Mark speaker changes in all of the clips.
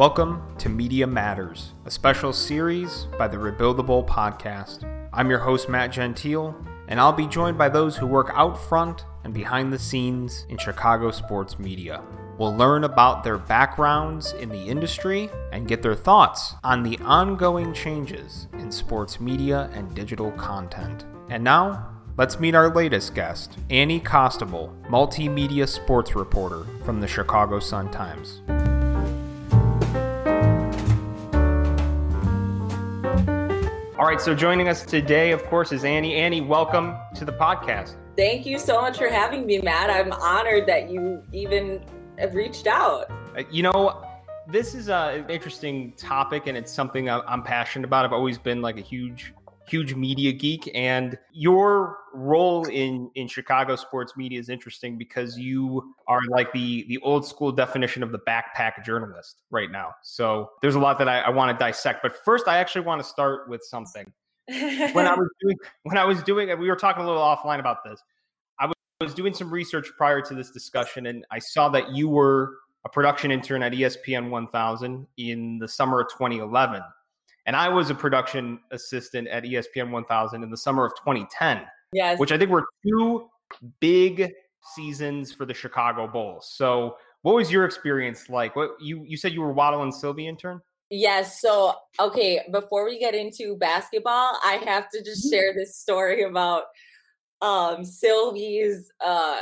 Speaker 1: Welcome to Media Matters, a special series by the Rebuildable Podcast. I'm your host, Matt Gentile, and I'll be joined by those who work out front and behind the scenes in Chicago sports media. We'll learn about their backgrounds in the industry and get their thoughts on the ongoing changes in sports media and digital content. And now, Let's meet our latest guest, Annie Costabile, multimedia sports reporter from the Chicago Sun-Times. Right, so joining us today, of course, is Annie. Annie, welcome to the podcast.
Speaker 2: Thank you so much for having me, Matt. I'm honored that you even have reached out.
Speaker 1: Uh, you know, this is an interesting topic, and it's something I'm passionate about. I've always been like a huge huge media geek and your role in in chicago sports media is interesting because you are like the the old school definition of the backpack journalist right now. So there's a lot that i, I want to dissect but first i actually want to start with something. When i was doing when i was doing we were talking a little offline about this i was, was doing some research prior to this discussion and i saw that you were a production intern at espn 1000 in the summer of 2011 and I was a production assistant at ESPN 1000 in the summer of 2010.
Speaker 2: Yes.
Speaker 1: Which I think were two big seasons for the Chicago Bulls. So, what was your experience like? What you you said you were Waddle and Silvy intern?
Speaker 2: Yes. So, okay, before we get into basketball, I have to just mm-hmm. share this story about um Silvy's uh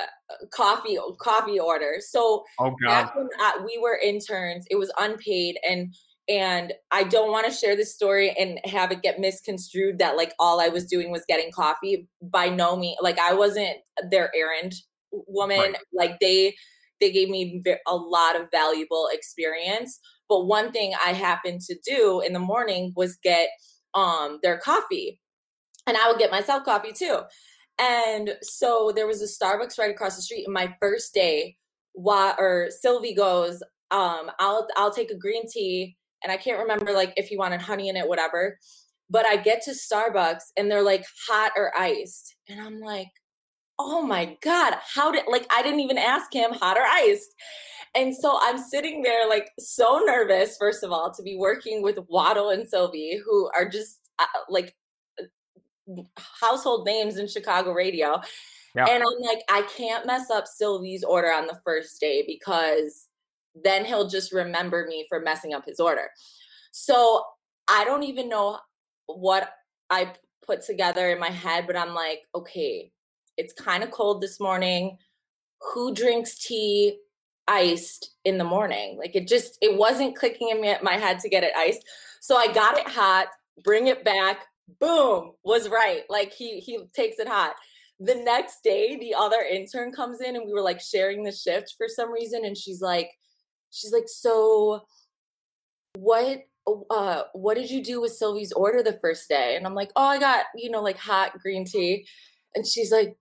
Speaker 2: coffee coffee order. So,
Speaker 1: oh,
Speaker 2: back when I, we were interns, it was unpaid and and I don't want to share this story and have it get misconstrued that like all I was doing was getting coffee. By no means, like I wasn't their errand woman. Right. Like they they gave me a lot of valuable experience. But one thing I happened to do in the morning was get um their coffee, and I would get myself coffee too. And so there was a Starbucks right across the street. And my first day, why or Silvy goes, um, I'll I'll take a green tea and I can't remember like if you wanted honey in it, whatever. But I get to Starbucks and they're like hot or iced. And I'm like, oh my God, how did like I didn't even ask him hot or iced. And so I'm sitting there like so nervous, first of all, to be working with Waddle and Silvy, who are just uh, like household names in Chicago radio. Yeah. And I'm like, I can't mess up Silvy's order on the first day because then he'll just remember me for messing up his order. So I don't even know what I put together in my head, but I'm like, okay, it's kind of cold this morning. Who drinks tea iced in the morning? Like it just, it wasn't clicking in my head to get it iced. So I got it hot, bring it back, boom, was right. Like he he takes it hot. The next day, the other intern comes in and we were like sharing the shift for some reason, and she's like, she's like, so what uh what did you do with Silvy's order the first day? And I'm like, oh, I got, you know, like hot green tea. And she's like,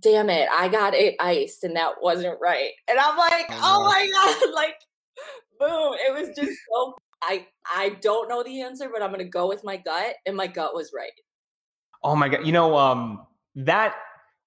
Speaker 2: damn it, I got it iced and that wasn't right. And I'm like, oh, my God, like boom. It was just so I I don't know the answer, but I'm gonna go with my gut, and my gut was right.
Speaker 1: Oh my god. You know, um that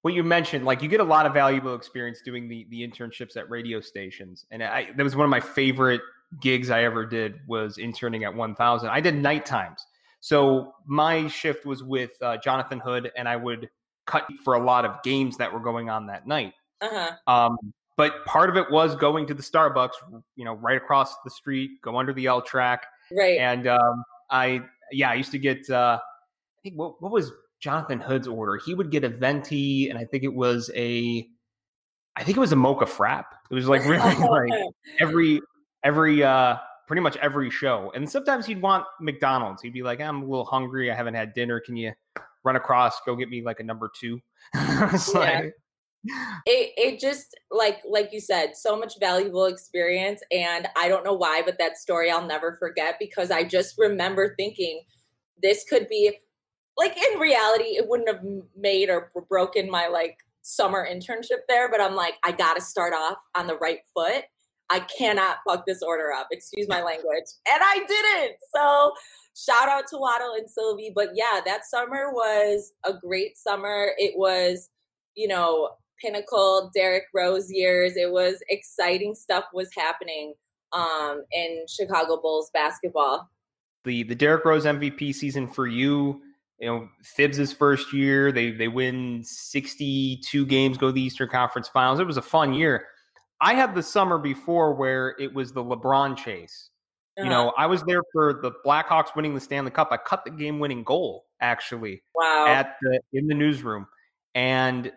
Speaker 1: what you mentioned, like you get a lot of valuable experience doing the the internships at radio stations, and I that was one of my favorite gigs I ever did was interning at 1000. I did night times, so my shift was with uh, Jonathan Hood, and I would cut for a lot of games that were going on that night. Uh-huh. Um, but part of it was going to the Starbucks, you know, right across the street, go under the L track,
Speaker 2: right?
Speaker 1: And um, I, yeah, I used to get. Uh, I think what what was Jonathan Hood's order. He would get a venti, and I think it was a, I think it was a mocha frap. It was like really like every every uh pretty much every show. And sometimes he'd want McDonald's. He'd be like, I'm a little hungry. I haven't had dinner. Can you run across, go get me like a number two?
Speaker 2: yeah. Like, it it just like like you said so much valuable experience and i don't know why but that story i'll never forget because i just remember thinking this could be like in reality, it wouldn't have made or broken my like summer internship there, but I'm like, I gotta start off on the right foot. I cannot fuck this order up. Excuse my language. And I didn't. So shout out to Waddle and Silvy. But yeah, that summer was a great summer. It was, you know, pinnacle Derrick Rose years. It was exciting stuff was happening. um, in Chicago Bulls basketball.
Speaker 1: The the Derrick Rose MVP season for you, you know, Thibs' first year, they they win 62 games, go to the Eastern Conference Finals. It was a fun year. I had the summer before where it was the LeBron chase. Uh-huh. You know, I was there for the Blackhawks winning the Stanley Cup. I cut the game-winning goal actually.
Speaker 2: Wow.
Speaker 1: At the in the newsroom, and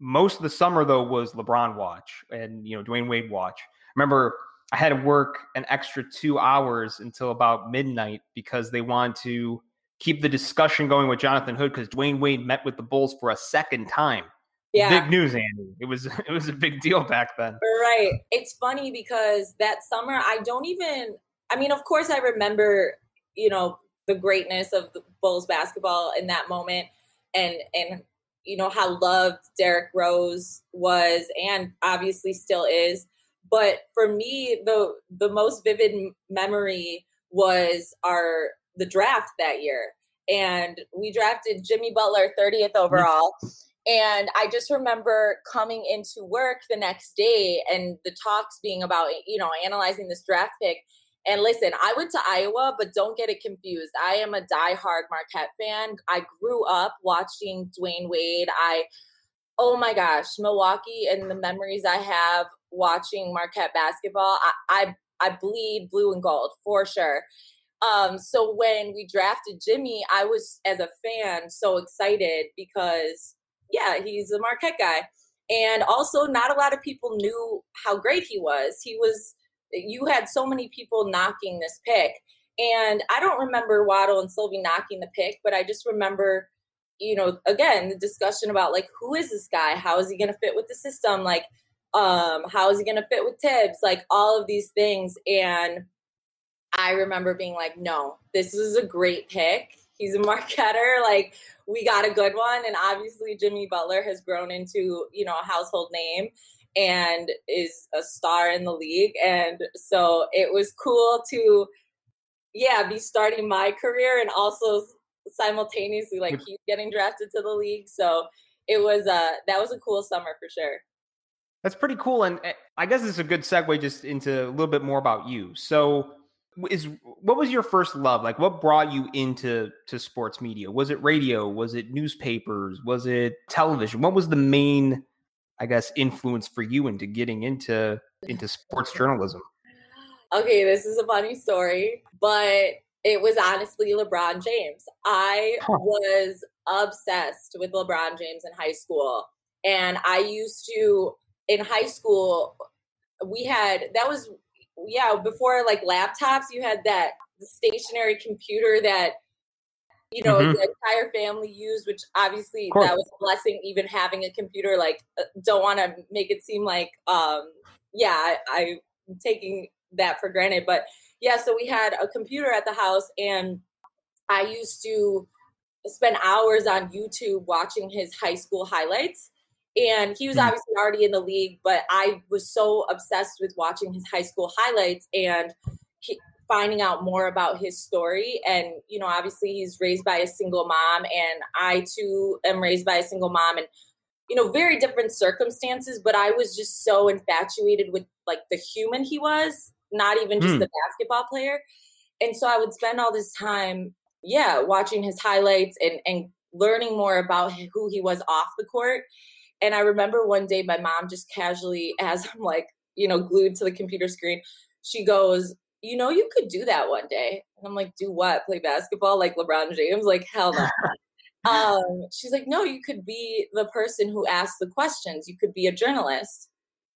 Speaker 1: most of the summer though was LeBron watch and you know Dwyane Wade watch. Remember, I had to work an extra two hours until about midnight because they wanted to keep the discussion going with Jonathan Hood because Dwyane Wade met with the Bulls for a second time.
Speaker 2: Yeah.
Speaker 1: Big news, Andy. It was it was a big deal back then.
Speaker 2: Right. It's funny because that summer I don't even I mean, of course I remember, you know, the greatness of the Bulls basketball in that moment and and you know how loved Derrick Rose was and obviously still is. But for me, the the most vivid memory was our the draft that year. And we drafted Jimmy Butler 30th overall. And I just remember coming into work the next day and the talks being about, you know, analyzing this draft pick. And listen, I went to Iowa, but don't get it confused. I am a diehard Marquette fan. I grew up watching Dwyane Wade. I, oh my gosh, Milwaukee and the memories I have watching Marquette basketball. I, I, I bleed blue and gold for sure. Um, so when we drafted Jimmy, I was as a fan so excited because yeah, he's a Marquette guy. And also not a lot of people knew how great he was. He was you had so many people knocking this pick. And I don't remember Waddle and Sylvie knocking the pick, but I just remember, you know, again, the discussion about like who is this guy? How is he gonna fit with the system? Like, um, how is he gonna fit with Thibs? Like all of these things. And I remember being like, no, this is a great pick. He's a Marquetter. Like, we got a good one. And obviously, Jimmy Butler has grown into, you know, a household name and is a star in the league. And so it was cool to, yeah, be starting my career and also simultaneously like keep getting drafted to the league. So it was uh that was a cool summer for sure.
Speaker 1: That's pretty cool. And eh, I guess it's a good segue just into a little bit more about you. So is what was your first love? Like what brought you into to sports media? Was it radio? Was it newspapers? Was it television? What was the main i guess influence for you into getting into into sports journalism?
Speaker 2: Okay this is a funny story but it was honestly lebron james. I huh. was obsessed with lebron james in high school and i used to in high school we had that was yeah, before like laptops, you had that stationary computer that you know mm-hmm. the entire family used, which obviously that was a blessing. Even having a computer, like, uh, don't want to make it seem like, um, yeah, I, I'm taking that for granted, but yeah. So we had a computer at the house, and I used to spend hours on YouTube watching his high school highlights and he was hmm. obviously already in the league, but I was so obsessed with watching his high school highlights and he, finding out more about his story. And, you know, obviously he's raised by a single mom, and I too am raised by a single mom. And, you know, very different circumstances, but I was just so infatuated with like the human he was, not even just mm. the basketball player. And so I would spend all this time, yeah, watching his highlights and, and learning more about who he was off the court. And I remember one day my mom just casually, as I'm like, you know, glued to the computer screen, she goes, You know, you could do that one day. And I'm like, Do what? Play basketball like LeBron James? Like, hell no. um, she's like, No, you could be the person who asks the questions. You could be a journalist.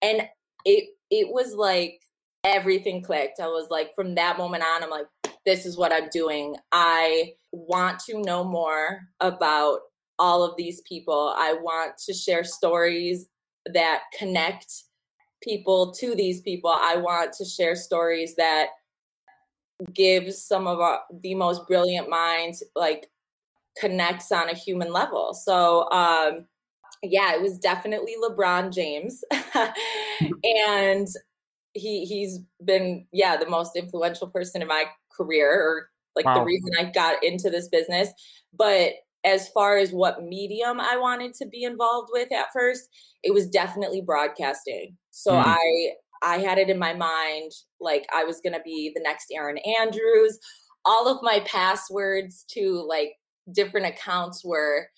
Speaker 2: And it it was like everything clicked. I was like, from that moment on, I'm like, this is what I'm doing. I want to know more about all of these people. I want to share stories that connect people to these people. I want to share stories that give some of our, the most brilliant minds like connects on a human level. So um yeah, it was definitely LeBron James. and he he's been yeah, the most influential person in my career or like wow. the reason I got into this business. But as far as what medium I wanted to be involved with at first, it was definitely broadcasting. So mm. I I had it in my mind like I was going to be the next Erin Andrews. All of my passwords to like different accounts were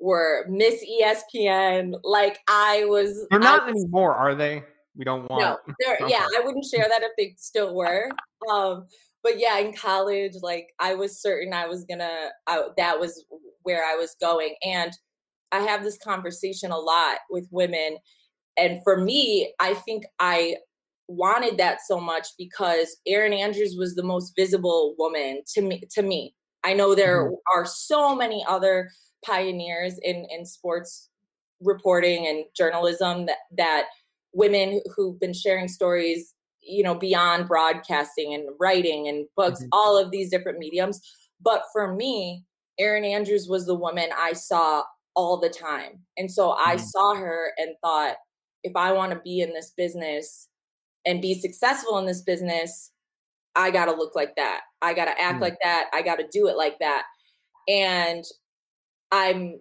Speaker 2: were Miss ESPN. Like I was.
Speaker 1: They're not was, anymore, are they? We don't want.
Speaker 2: No, okay. yeah, I wouldn't share that if they still were. Um, but yeah, in college, like I was certain I was gonna. I, that was where I was going, and I have this conversation a lot with women, and for me, I think I wanted that so much because Erin Andrews was the most visible woman to me. To me, I know there mm-hmm. are so many other pioneers in in sports reporting and journalism that that women who've been sharing stories you know beyond broadcasting and writing and books mm-hmm. all of these different mediums but for me erin andrews was the woman i saw all the time and so mm-hmm. i saw her and thought if i want to be in this business and be successful in this business i got to look like that i got to act mm-hmm. like that i got to do it like that and i'm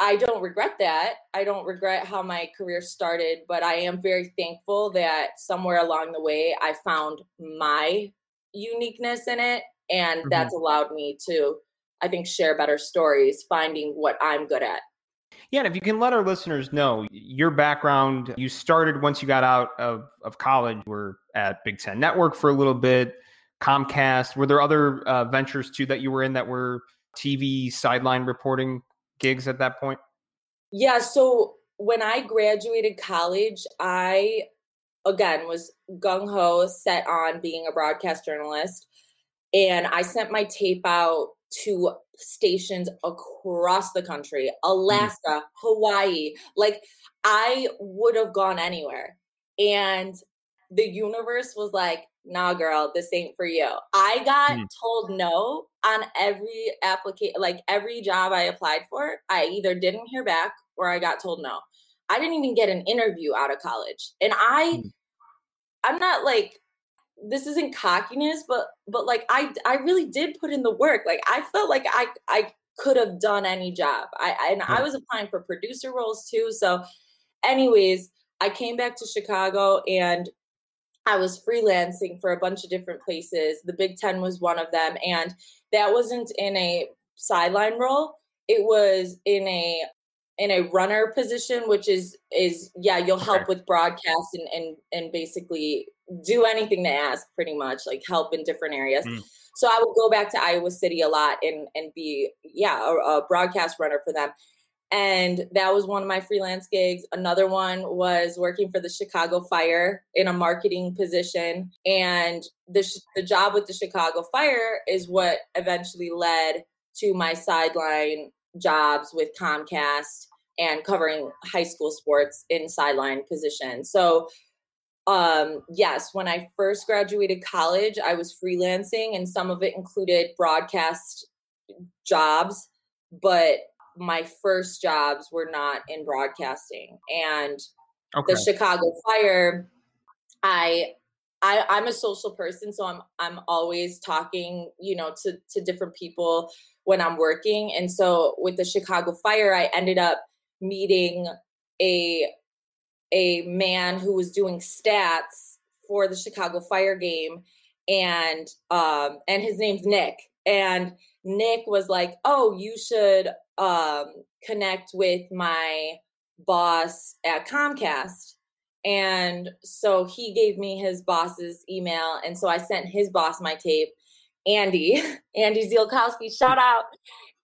Speaker 2: I don't regret that. I don't regret how my career started, but I am very thankful that somewhere along the way I found my uniqueness in it. And mm-hmm. that's allowed me to, I think, share better stories, finding what I'm good at.
Speaker 1: Yeah, and if you can let our listeners know your background, you started once you got out of, of college, you were at Big Ten Network for a little bit, Comcast. Were there other uh, ventures too that you were in that were TV sideline reporting gigs at that point?
Speaker 2: Yeah. So when I graduated college, I again was gung ho set on being a broadcast journalist. And I sent my tape out to stations across the country mm. Alaska, mm. Hawaii. Like I would have gone anywhere. And the universe was like, nah, girl, this ain't for you. I got mm. told no on every application, like every job I applied for. I either didn't hear back or I got told no. I didn't even get an interview out of college. And I, mm. I'm not like, this isn't cockiness, but but like I I really did put in the work. Like I felt like I I could have done any job. I, I and I was applying for producer roles too. So, anyways, I came back to Chicago and I was freelancing for a bunch of different places. The Big Ten was one of them. And that wasn't in a sideline role. It was in a in a runner position, which is is yeah, you'll help okay. with broadcast and, and and basically do anything they ask pretty much, like help in different areas. Mm. So I would go back to Iowa City a lot and and be yeah, a, a broadcast runner for them and that was one of my freelance gigs. Another one was working for the chicago fire in a marketing position. And the, the job with the chicago fire is what eventually led to my sideline jobs with comcast and covering high school sports in sideline positions. So um, yes when i first graduated college i was freelancing and some of it included broadcast jobs but my first jobs were not in broadcasting and okay. the chicago fire i I, I'm a social person, so I'm I'm always talking, you know, to to different people when I'm working. And so with the Chicago Fire, I ended up meeting a a man who was doing stats for the Chicago Fire game, and um and his name's Nick. And Nick was like, "Oh, you should um, connect with my boss at Comcast. And so he gave me his boss's email. And so I sent his boss my tape, Andy, Andy Zielkowski, shout out.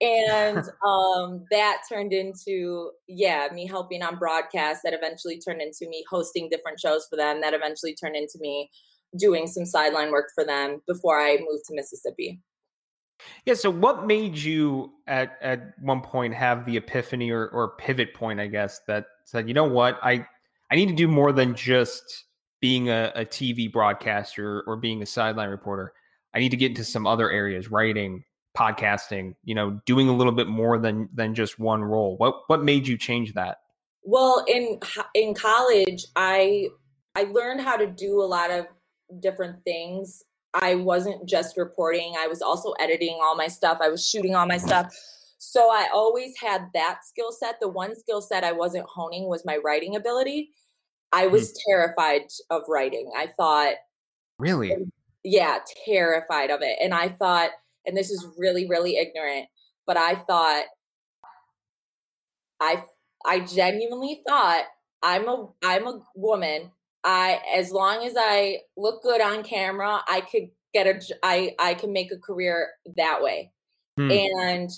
Speaker 2: And um, that turned into, yeah, me helping on broadcast. That eventually turned into me hosting different shows for them. That eventually turned into me doing some sideline work for them before I moved to Mississippi.
Speaker 1: Yeah. So, what made you at at one point have the epiphany or, or pivot point, I guess, that said, you know what, I I need to do more than just being a, a TV broadcaster or being a sideline reporter. I need to get into some other areas, writing, podcasting. You know, doing a little bit more than than just one role. What what made you change that?
Speaker 2: Well, in in college, I I learned how to do a lot of different things I wasn't just reporting, I was also editing all my stuff, I was shooting all my stuff. So I always had that skill set. The one skill set I wasn't honing was my writing ability. I was mm. terrified of writing. I thought,
Speaker 1: really?
Speaker 2: Yeah, terrified of it. And I thought, and this is really, really ignorant, but I thought, I, I genuinely thought I'm a, I'm a woman. I, as long as I look good on camera, I could get a, I, I can make a career that way. Hmm. And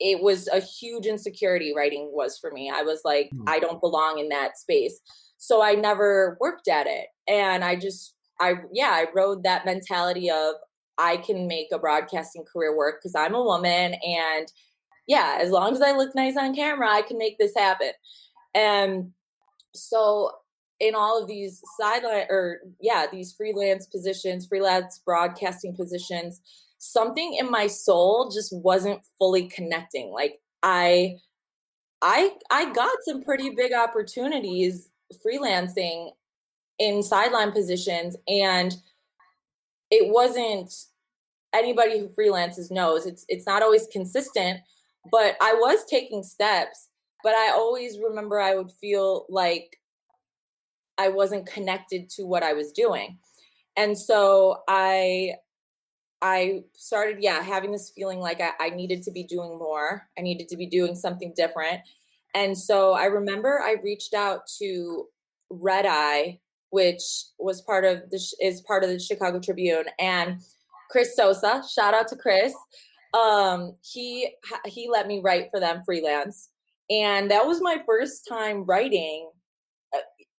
Speaker 2: it was a huge insecurity writing was for me. I was like, hmm. I don't belong in that space. So I never worked at it. And I just, I, yeah, I rode that mentality of I can make a broadcasting career work because I'm a woman. And yeah, as long as I look nice on camera, I can make this happen. And so in all of these sideline or yeah, these freelance positions, freelance broadcasting positions, something in my soul just wasn't fully connecting. Like I I I got some pretty big opportunities freelancing in sideline positions and it wasn't anybody who freelances knows it's it's not always consistent but i was taking steps but i always remember i would feel like i wasn't connected to what i was doing and so i i started yeah having this feeling like I, I needed to be doing more i needed to be doing something different and so I remember I reached out to Red Eye, which was part of the is part of the Chicago Tribune, and Chris Sosa. Shout out to Chris. Um, he he let me write for them freelance, and that was my first time writing,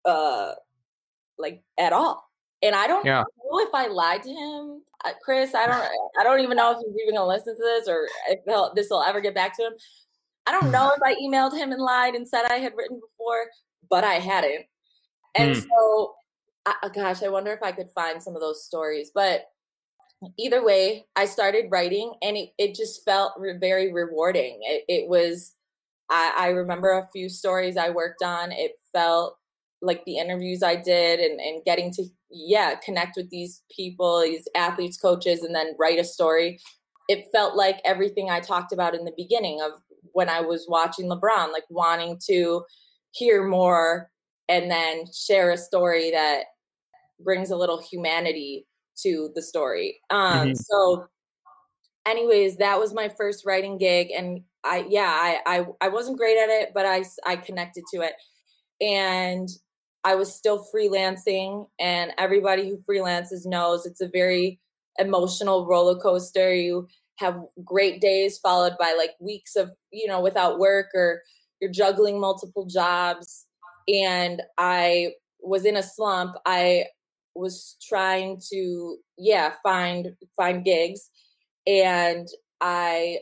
Speaker 2: uh, uh like at all. And I don't yeah. know if I lied to him, uh, Chris. I don't. I don't even know if he's even gonna listen to this or if this will ever get back to him. I don't know if I emailed him and lied and said I had written before, but I hadn't. And mm. so, I, gosh, I wonder if I could find some of those stories. But either way, I started writing and it, it just felt re- very rewarding. It, it was, I, I remember a few stories I worked on. It felt like the interviews I did and, and getting to, yeah, connect with these people, these athletes, coaches, and then write a story. It felt like everything I talked about in the beginning of when I was watching LeBron, like wanting to hear more and then share a story that brings a little humanity to the story. Um, mm-hmm. So, anyways, that was my first writing gig, and I yeah, I, I I wasn't great at it, but I I connected to it, and I was still freelancing. And everybody who freelances knows it's a very emotional roller coaster. You have great days followed by like weeks of you know without work or you're juggling multiple jobs and i was in a slump i was trying to yeah find find gigs and i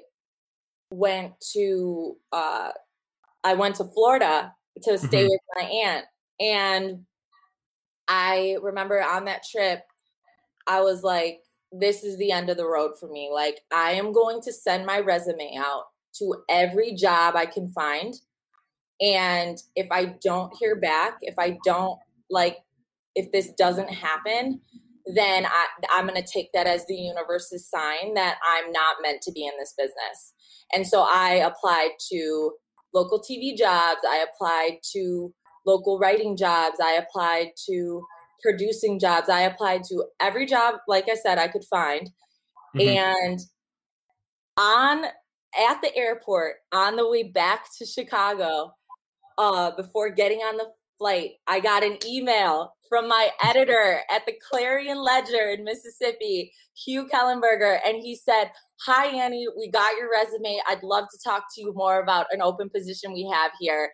Speaker 2: went to uh i went to florida to stay mm-hmm. with my aunt and i remember on that trip i was like this is the end of the road for me. Like, I am going to send my resume out to every job I can find. And if I don't hear back, if I don't like, if this doesn't happen, then I, I'm going to take that as the universe's sign that I'm not meant to be in this business. And so I applied to local TV jobs. I applied to local writing jobs. I applied to producing jobs. I applied to every job, like I said, I could find. Mm-hmm. And on at the airport on the way back to Chicago, uh, before getting on the flight, I got an email from my editor at the Clarion Ledger in Mississippi, Hugh Kellenberger, and he said, Hi, Annie, we got your resume. I'd love to talk to you more about an open position we have here.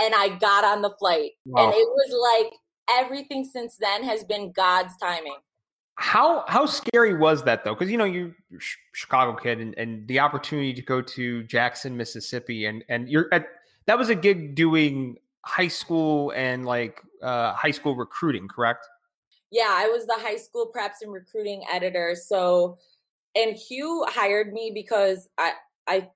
Speaker 2: And I got on the flight, wow. and it was like everything since then has been God's timing.
Speaker 1: How how scary was that though? Because you know you're, you're Chicago kid, and, and the opportunity to go to Jackson, Mississippi, and and you're at that was a gig doing high school and like uh, high school recruiting, correct?
Speaker 2: Yeah, I was the high school preps and recruiting editor. So, and Hugh hired me because I I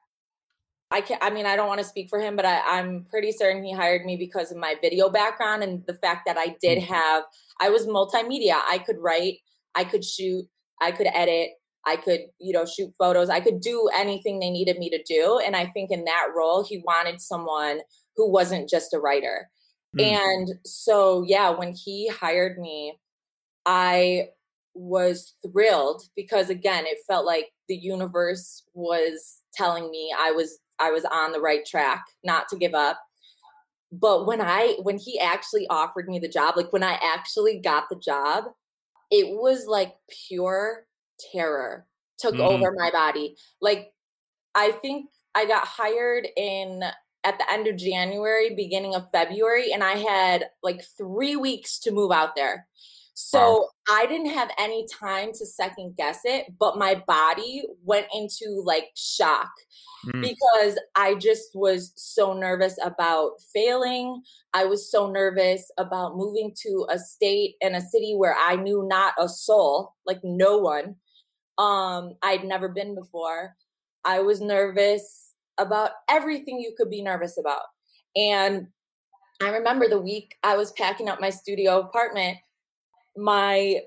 Speaker 2: I can I mean I don't want to speak for him, but I, I'm pretty certain he hired me because of my video background and the fact that I did mm. have I was multimedia. I could write, I could shoot, I could edit, I could, you know, shoot photos. I could do anything they needed me to do. And I think in that role, he wanted someone who wasn't just a writer. Mm. And so, yeah, when he hired me, I was thrilled because again, it felt like the universe was telling me I was I was on the right track, not to give up. But when I when he actually offered me the job, like when I actually got the job, it was like pure terror took mm. over my body. Like I think I got hired in at the end of January, beginning of February, and I had like three weeks to move out there. So wow. I didn't have any time to second guess it, but my body went into like shock mm. because I just was so nervous about failing. I was so nervous about moving to a state and a city where I knew not a soul, like no one. Um, I'd never been before. I was nervous about everything you could be nervous about. And I remember the week I was packing up my studio apartment, my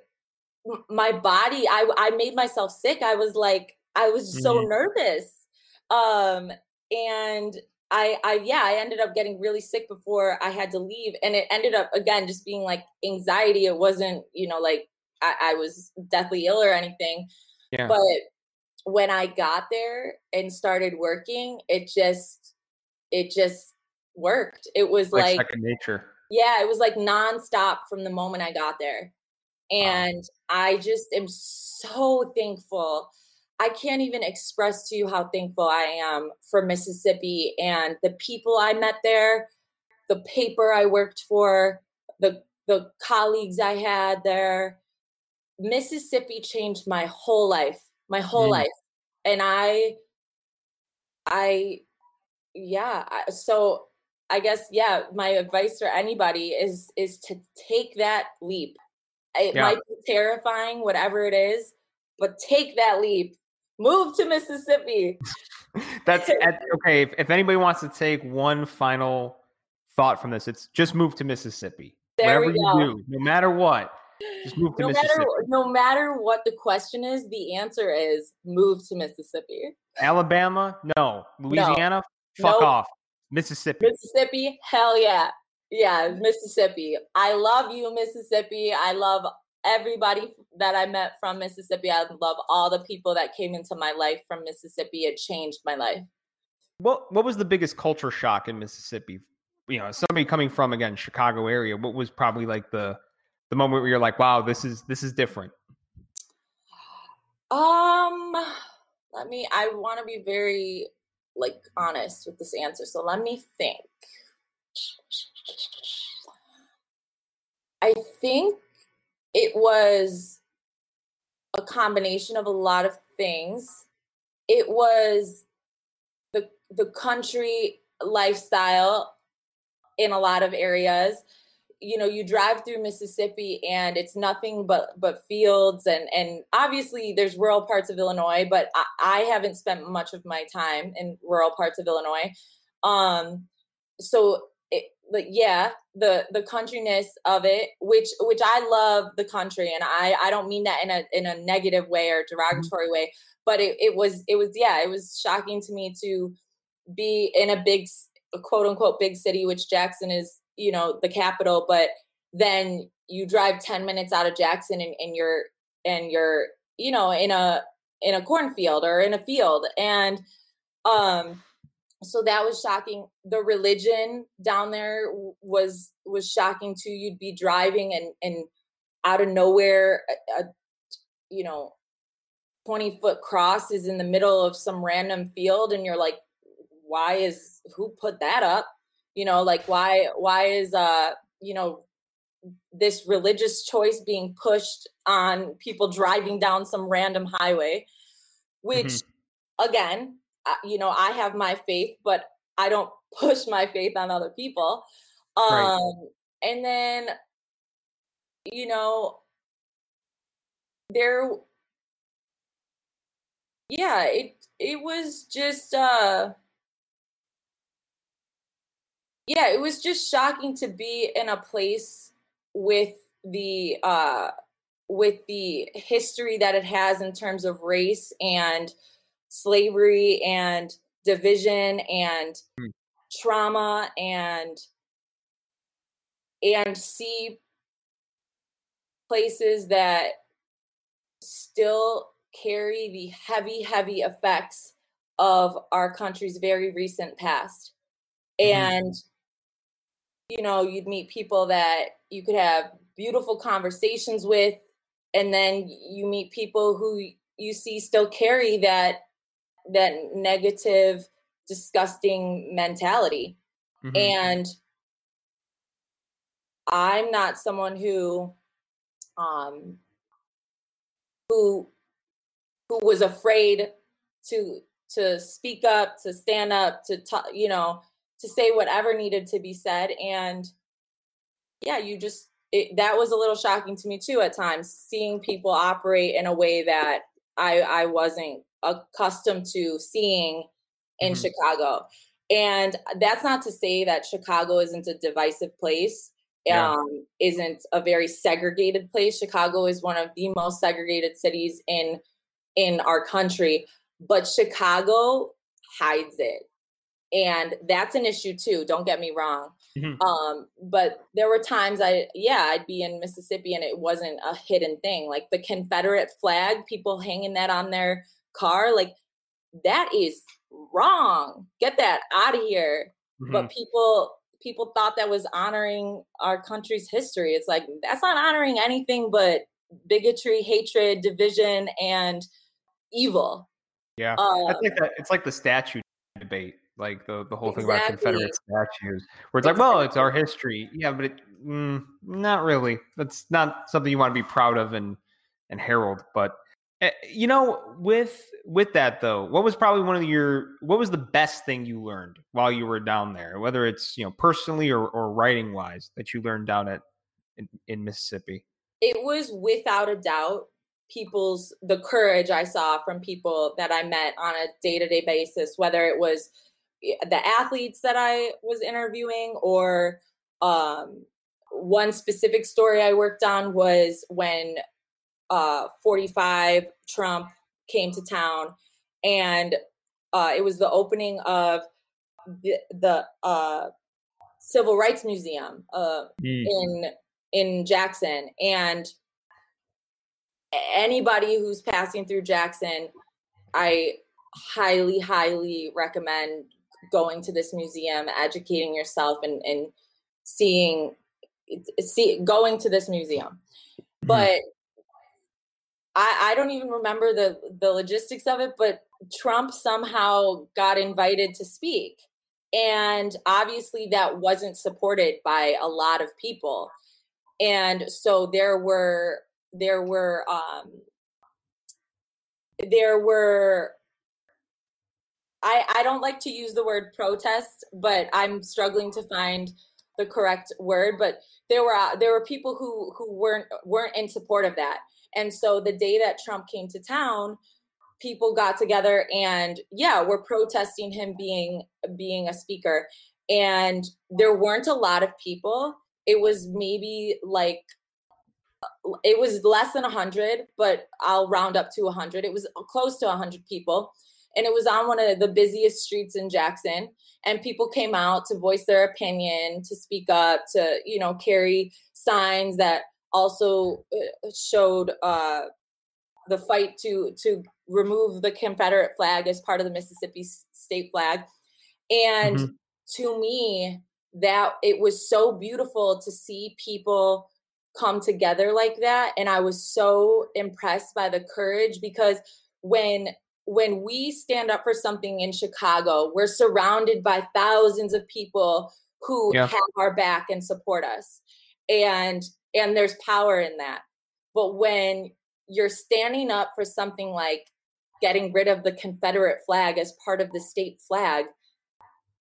Speaker 2: my body, I I made myself sick. I was like, I was mm-hmm. so nervous. Um, and I, I, yeah, I ended up getting really sick before I had to leave, and it ended up again just being like anxiety. It wasn't, you know, like I, I was deathly ill or anything. Yeah. But when I got there and started working, it just it just worked. It was like,
Speaker 1: like second nature.
Speaker 2: Yeah, it was like nonstop from the moment I got there. And wow. I just am so thankful. I can't even express to you how thankful I am for Mississippi and the people I met there, the paper I worked for, the the colleagues I had there. Mississippi changed my whole life my whole mm. life and i i yeah so i guess yeah my advice for anybody is is to take that leap it yeah. might be terrifying whatever it is but take that leap move to mississippi
Speaker 1: that's okay if, if anybody wants to take one final thought from this it's just move to mississippi there whatever you do no matter what just move to
Speaker 2: no
Speaker 1: Mississippi.
Speaker 2: Matter, no matter what the question is, the answer is move to Mississippi.
Speaker 1: Alabama, no. Louisiana, no. fuck nope. off. Mississippi.
Speaker 2: Mississippi, hell yeah. Yeah, Mississippi. I love you, Mississippi. I love everybody that I met from Mississippi. I love all the people that came into my life from Mississippi. It changed my life.
Speaker 1: What what was the biggest culture shock in Mississippi? You know, somebody coming from again Chicago area. What was probably like the the moment where you're like, wow, this is this is different?
Speaker 2: Um, let me. I want to be very like honest with this answer, so let me think. I think it was a combination of a lot of things. It was the the country lifestyle in a lot of areas you know you drive through mississippi and it's nothing but but fields and and obviously there's rural parts of illinois but i, I haven't spent much of my time in rural parts of illinois um so but yeah the the countryness of it which which i love the country and i i don't mean that in a in a negative way or mm-hmm. derogatory way but it, it was it was yeah it was shocking to me to be in a big quote unquote big city which jackson is you know the capital but then you drive 10 minutes out of jackson and, and you're and you're you know in a in a cornfield or in a field and um so that was shocking. The religion down there was was shocking too. You'd be driving and and out of nowhere a, a you know 20 foot cross is in the middle of some random field and you're like why is who put that up? You know like why why is uh you know this religious choice being pushed on people driving down some random highway? Which mm-hmm. again you know i have my faith but i don't push my faith on other people um right. and then you know there yeah it it was just uh yeah, it was just shocking to be in a place with the uh with the history that it has in terms of race and slavery and division and mm. trauma and and see places that still carry the heavy, heavy effects of our country's very recent past. Mm-hmm. And, you know, you'd meet people that you could have beautiful conversations with, and then you meet people who you see still carry that that negative disgusting mentality mm-hmm. and i'm not someone who um who who was afraid to to speak up to stand up to talk you know to say whatever needed to be said and yeah you just it, that was a little shocking to me too at times seeing people operate in a way that i i wasn't accustomed to seeing in mm-hmm. chicago and that's not to say that chicago isn't a divisive place yeah. um, isn't a very segregated place chicago is one of the most segregated cities in in our country but chicago hides it and that's an issue too don't get me wrong mm-hmm. um but there were times i yeah i'd be in mississippi and it wasn't a hidden thing like the confederate flag people hanging that on their car like that is wrong get that out of here mm-hmm. but people people thought that was honoring our country's history it's like that's not honoring anything but bigotry hatred division and evil
Speaker 1: yeah um, I think that it's like the statue debate like the the whole thing about Confederate statues, where it's like, well, it's our history. Yeah, but it, mm, not really. That's not something you want to be proud of and and herald. But you know, with with that though, what was probably one of your what was the best thing you learned while you were down there, whether it's you know personally or or writing wise that you learned down at in, in Mississippi?
Speaker 2: It was without a doubt people's the courage I saw from people that I met on a day to day basis, whether it was the athletes that I was interviewing or um, one specific story I worked on was when uh, 45 Trump came to town and uh, it was the opening of the, the uh, Civil Rights Museum uh, mm. in in Jackson and anybody who's passing through Jackson I highly highly recommend going to this museum, educating yourself, and and seeing see going to this museum. Mm-hmm. But I, I don't even remember the the logistics of it, but Trump somehow got invited to speak. And obviously that wasn't supported by a lot of people. And so there were there were um there were I, I don't like to use the word protest, but I'm struggling to find the correct word. But there were uh, there were people who who weren't weren't in support of that. And so the day that Trump came to town, people got together and yeah, we're protesting him being being a speaker. And there weren't a lot of people. It was maybe like it was less than 100 but i'll round up to 100 it was close to 100 people and it was on one of the busiest streets in Jackson and people came out to voice their opinion to speak up to you know carry signs that also uh, showed uh, the fight to to remove the Confederate flag as part of the Mississippi state flag and mm-hmm. to me that it was so beautiful to see people come together like that and I was so impressed by the courage because when when we stand up for something in Chicago, we're surrounded by thousands of people who yeah. have our back and support us. And and there's power in that. But when you're standing up for something like getting rid of the Confederate flag as part of the state flag,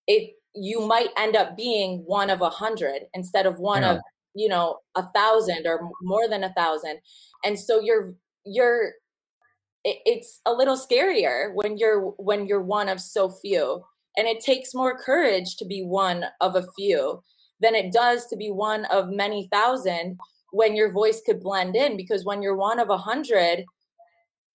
Speaker 2: it you might end up being one of a hundred instead of one yeah. of you know a thousand or more than a thousand and so you're you're it's a little scarier when you're when you're one of so few and it takes more courage to be one of a few than it does to be one of many thousand when your voice could blend in because when you're one of a hundred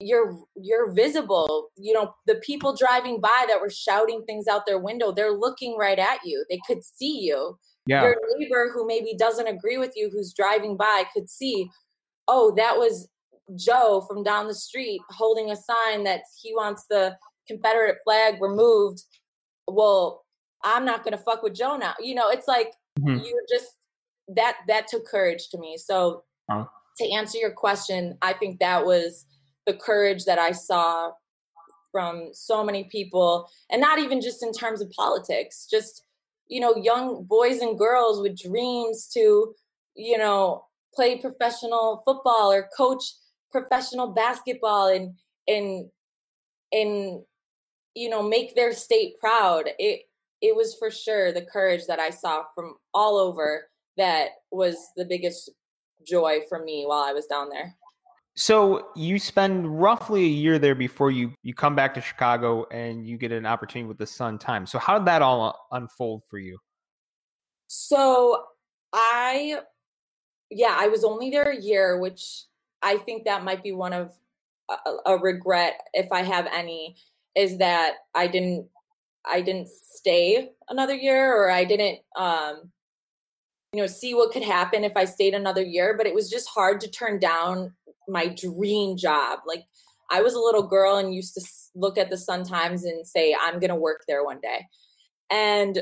Speaker 2: you're you're visible. You know the people driving by that were shouting things out their window they're looking right at you. They could see you. Yeah. your neighbor who maybe doesn't agree with you who's driving by could see oh that was joe from down the street holding a sign that he wants the confederate flag removed. Well i'm not gonna fuck with joe now. You know it's like mm-hmm. you're just that that took courage to me so huh. to answer your question i think that was the courage that I saw from so many people, and not even just in terms of politics, just you know, young boys and girls with dreams to, you know, play professional football or coach professional basketball and and and you know make their state proud it it was for sure the courage that i saw from all over that was the biggest joy for me while i was down there
Speaker 1: so you spend roughly a year there before you you come back to Chicago and you get an opportunity with the Sun Times. So how did that all uh, unfold for you?
Speaker 2: So I yeah, I was only there a year, which I think that might be one of uh, a, a regret if I have any is that I didn't I didn't stay another year or I didn't um you know see what could happen if I stayed another year, but it was just hard to turn down my dream job. Like I was a little girl and used to look at the Sun Times and say, I'm going to work there one day. And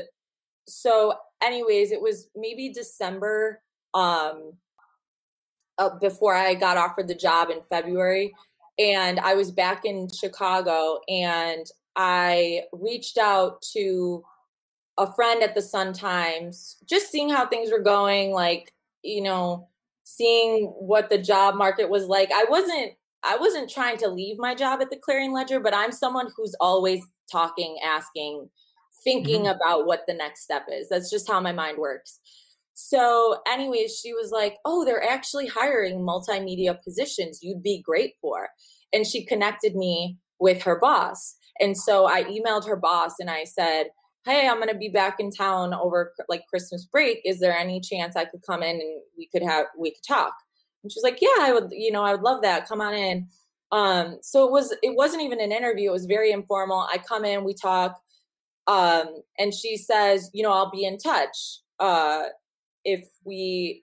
Speaker 2: so, anyways, it was maybe December um, uh, before I got offered the job in February. And I was back in Chicago and I reached out to a friend at the Sun Times, just seeing how things were going. Like, you know, seeing what the job market was like. I wasn't I wasn't trying to leave my job at the Clarion Ledger, but I'm someone who's always talking, asking, thinking mm-hmm. about what the next step is. That's just how my mind works. So, anyways, she was like, Oh, they're actually hiring multimedia positions you'd be great for. And she connected me with her boss. And so I emailed her boss and I said, hey i'm going to be back in town over like christmas break. Is there any chance i could come in and we could have we could talk? And she's like yeah i would you know i would love that. Come on in. Um so it was it wasn't even an interview. It was very informal. I come in we talk um and she says you know i'll be in touch uh if we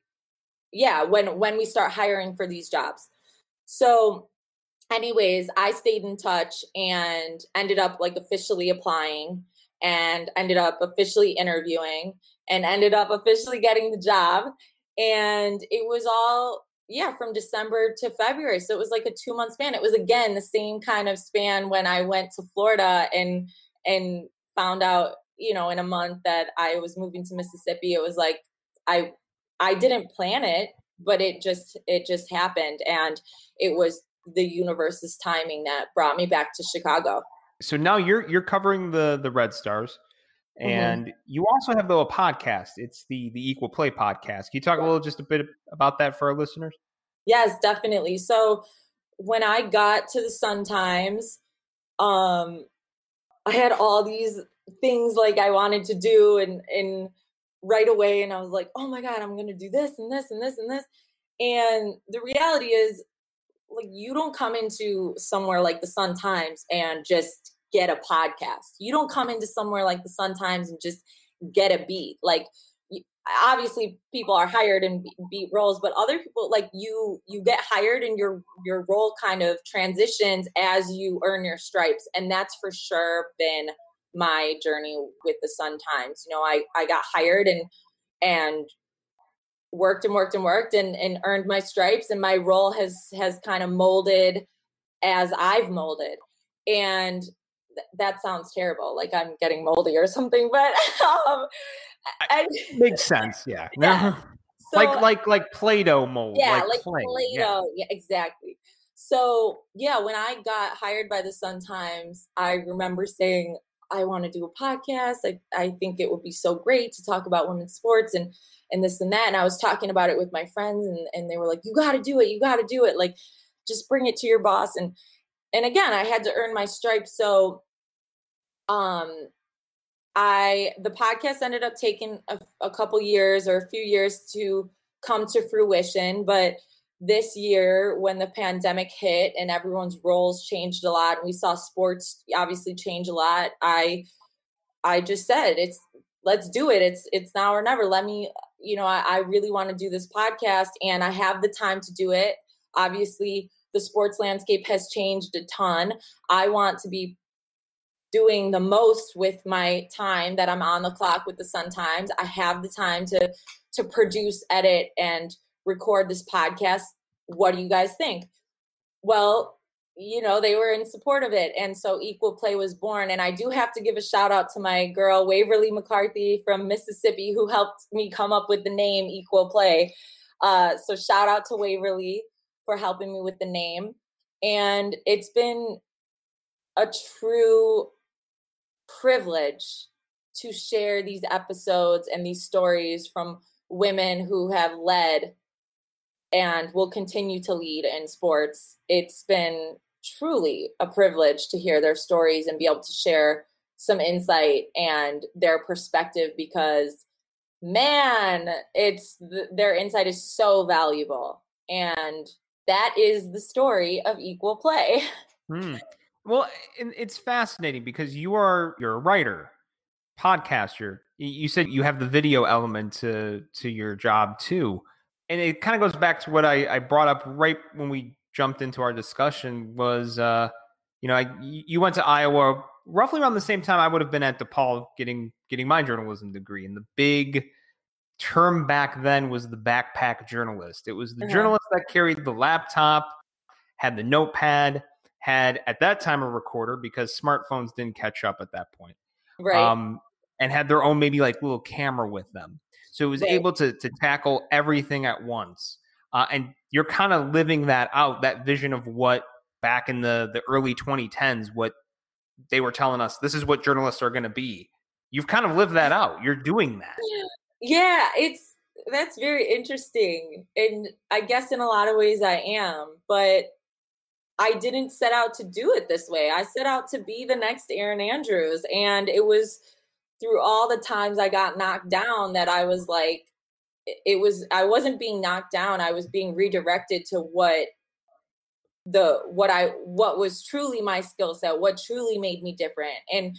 Speaker 2: yeah when when we start hiring for these jobs. So anyways i stayed in touch and ended up like officially applying and ended up officially interviewing and ended up officially getting the job. And it was all, yeah, from December to February. So it was like a two month span. It was again the same kind of span when I went to Florida and and found out, you know, in a month that I was moving to Mississippi. It was like I I didn't plan it, but it just it just happened. And it was the universe's timing that brought me back to Chicago
Speaker 1: so now you're you're covering the the Red Stars, mm-hmm. and mm-hmm. you also have though a podcast. It's the the Equal Play podcast. Can you talk a little just a bit about that for our listeners?
Speaker 2: Yes, definitely. So when I got to the Sun Times, um, I had all these things like I wanted to do, and and right away, and I was like, oh my god, I'm gonna do this and this and this and this. And the reality is, like you don't come into somewhere like the Sun Times and just get a podcast. You don't come into somewhere like the Sun Times and just get a beat. Like obviously people are hired in beat roles but other people like you you get hired and your your role kind of transitions as you earn your stripes and that's for sure been my journey with the sun times you know i i got hired and and worked and worked and worked and, and earned my stripes and my role has has kind of molded as I've molded. And th- that sounds terrible, like I'm getting moldy or something, but um
Speaker 1: makes sense, yeah. yeah. So, like like like Play-Doh mold.
Speaker 2: Yeah, like, like Play-Doh. Yeah. yeah, exactly. So yeah, when I got hired by the Sun Times, I remember saying, I want to do a podcast. I, I think it would be so great to talk about women's sports and and this and that. And I was talking about it with my friends and, and they were like, you got to do it. You got to do it. Like, just bring it to your boss. And, and again, I had to earn my stripes. So, um, I, the podcast ended up taking a, a couple years or a few years to come to fruition, but this year when the pandemic hit and everyone's roles changed a lot and we saw sports obviously change a lot i i just said it's let's do it it's it's now or never let me you know i, I really want to do this podcast and i have the time to do it obviously the sports landscape has changed a ton i want to be doing the most with my time that i'm on the clock with the sun times i have the time to to produce edit and record this podcast. What do you guys think? Well, you know, they were in support of it. And so Equal Play was born. And I do have to give a shout out to my girl, Waverly McCarthy from Mississippi, who helped me come up with the name Equal Play. Uh, so shout out to Waverly for helping me with the name. And it's been a true privilege to share these episodes and these stories from women who have led and will continue to lead in sports. It's been truly a privilege to hear their stories and be able to share some insight and their perspective because man it's their insight is so valuable. And that is the story of equal play.
Speaker 1: Hmm. well it's fascinating because you are you're a writer podcaster. You said you have the video element to to your job too. And it kind of goes back to what I, I brought up right when we jumped into our discussion was uh you know I, you went to iowa roughly around the same time i would have been at depaul getting getting my journalism degree and the big term back then was the backpack journalist it was the uh-huh. journalist that carried the laptop had the notepad had at that time a recorder because smartphones didn't catch up at that point
Speaker 2: right um
Speaker 1: and had their own maybe like little camera with them. So it was right. able to to tackle everything at once. Uh, and you're kind of living that out, that vision of what back in the the early 2010s, what they were telling us. This is what journalists are going to be. You've kind of lived that out. You're doing that.
Speaker 2: Yeah, it's that's very interesting, and I guess in a lot of ways I am, but I didn't set out to do it this way. I set out to be the next Erin Andrews, and it was through all the times I got knocked down that I was like, it was, I wasn't being knocked down. I was being redirected to what the, what I, what was truly my skill set, what truly made me different. And,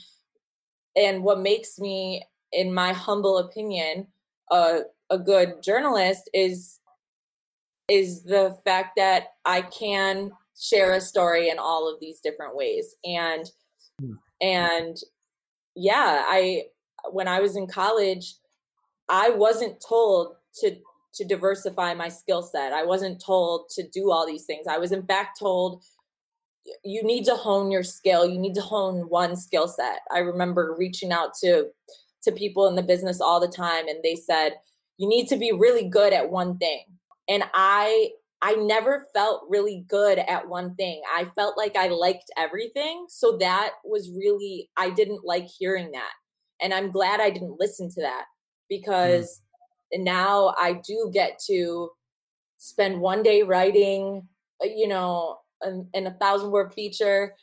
Speaker 2: and what makes me, in my humble opinion, a, a good journalist is, is the fact that I can share a story in all of these different ways. And, hmm. and yeah, I when I was in college, I wasn't told to to diversify my skill set. I wasn't told to do all these things. I was in fact told you need to hone your skill. You need to hone one skill set. I remember reaching out to to people in the business all the time and they said you need to be really good at one thing. And I I never felt really good at one thing. I felt like I liked everything. So that was really, I didn't like hearing that. And I'm glad I didn't listen to that mm. because mm. Now I do get to spend one day writing, uh, you know, in, in a thousand word feature.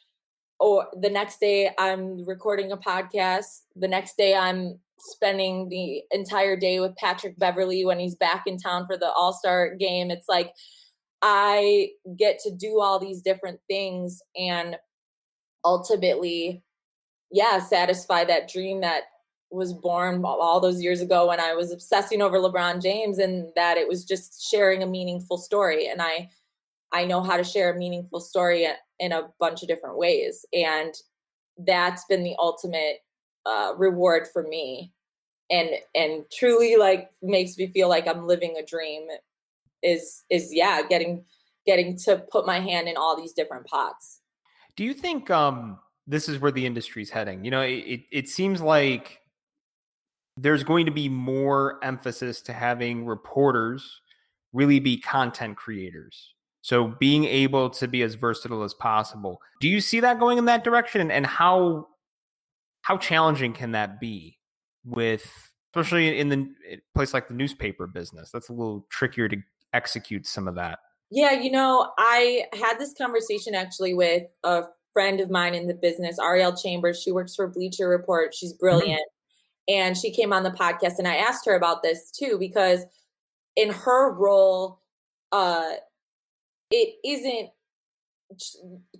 Speaker 2: Or the next day I'm recording a podcast. The next day I'm spending the entire day with Patrick Beverley when he's back in town for the All Star game. It's like, I get to do all these different things and ultimately, yeah, satisfy that dream that was born all those years ago when I was obsessing over LeBron James and that it was just sharing a meaningful story. And I, I know how to share a meaningful story in a bunch of different ways. And that's been the ultimate uh, reward for me and and truly like makes me feel like I'm living a dream is is yeah getting getting to put my hand in all these different pots
Speaker 1: do you think um this is where the industry's heading you know it, it seems like there's going to be more emphasis to having reporters really be content creators so being able to be as versatile as possible do you see that going in that direction and how how challenging can that be with especially in the place like the newspaper business that's a little trickier to execute some of that?
Speaker 2: Yeah, you know, I had this conversation actually with a friend of mine in the business, Ariel Chambers. She works for Bleacher Report. She's mm-hmm. brilliant. Mm-hmm. And she came on the podcast and I asked her about this too, because in her role, uh, it isn't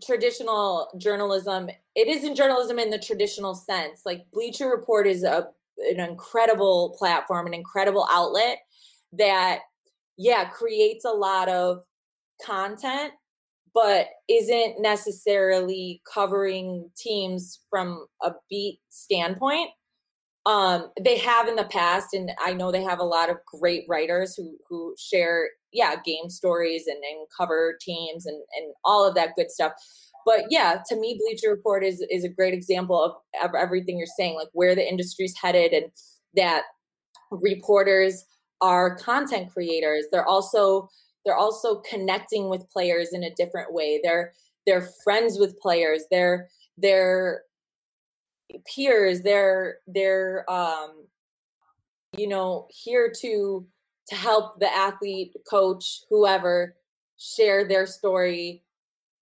Speaker 2: traditional journalism it isn't journalism in the traditional sense. Like bleacher report is a an incredible platform an incredible outlet that yeah creates a lot of content but isn't necessarily covering teams from a beat standpoint um they have in the past and i know they have a lot of great writers who who share yeah game stories and, and cover teams and and all of that good stuff. But yeah to me bleacher report is is a great example of, of everything you're saying like where the industry's headed and that reporters are content creators. They're also they're also connecting with players in a different way. They're they're friends with players. They're they're peers they're they're um you know here to to help the athlete coach whoever share their story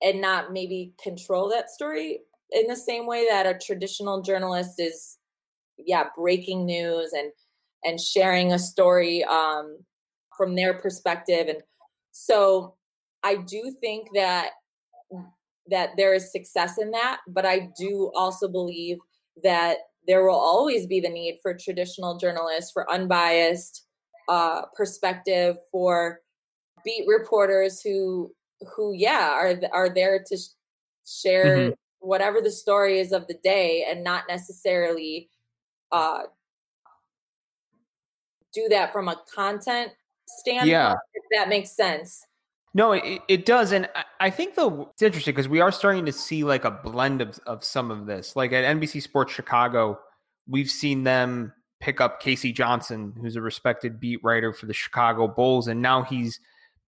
Speaker 2: and not maybe control that story in the same way that a traditional journalist is yeah breaking news and and sharing a story um from their perspective. And so i do think that that there is success in that but i do also believe that there will always be the need for traditional journalists, for unbiased uh, perspective, for beat reporters who who yeah are are there to share mm-hmm. whatever the story is of the day and not necessarily uh, do that from a content standpoint. Yeah. If that makes sense.
Speaker 1: No, it, it does, and I think though it's interesting because we are starting to see like a blend of of some of this. Like at NBC Sports Chicago, we've seen them pick up K.C. Johnson, who's a respected beat writer for the Chicago Bulls, and now he's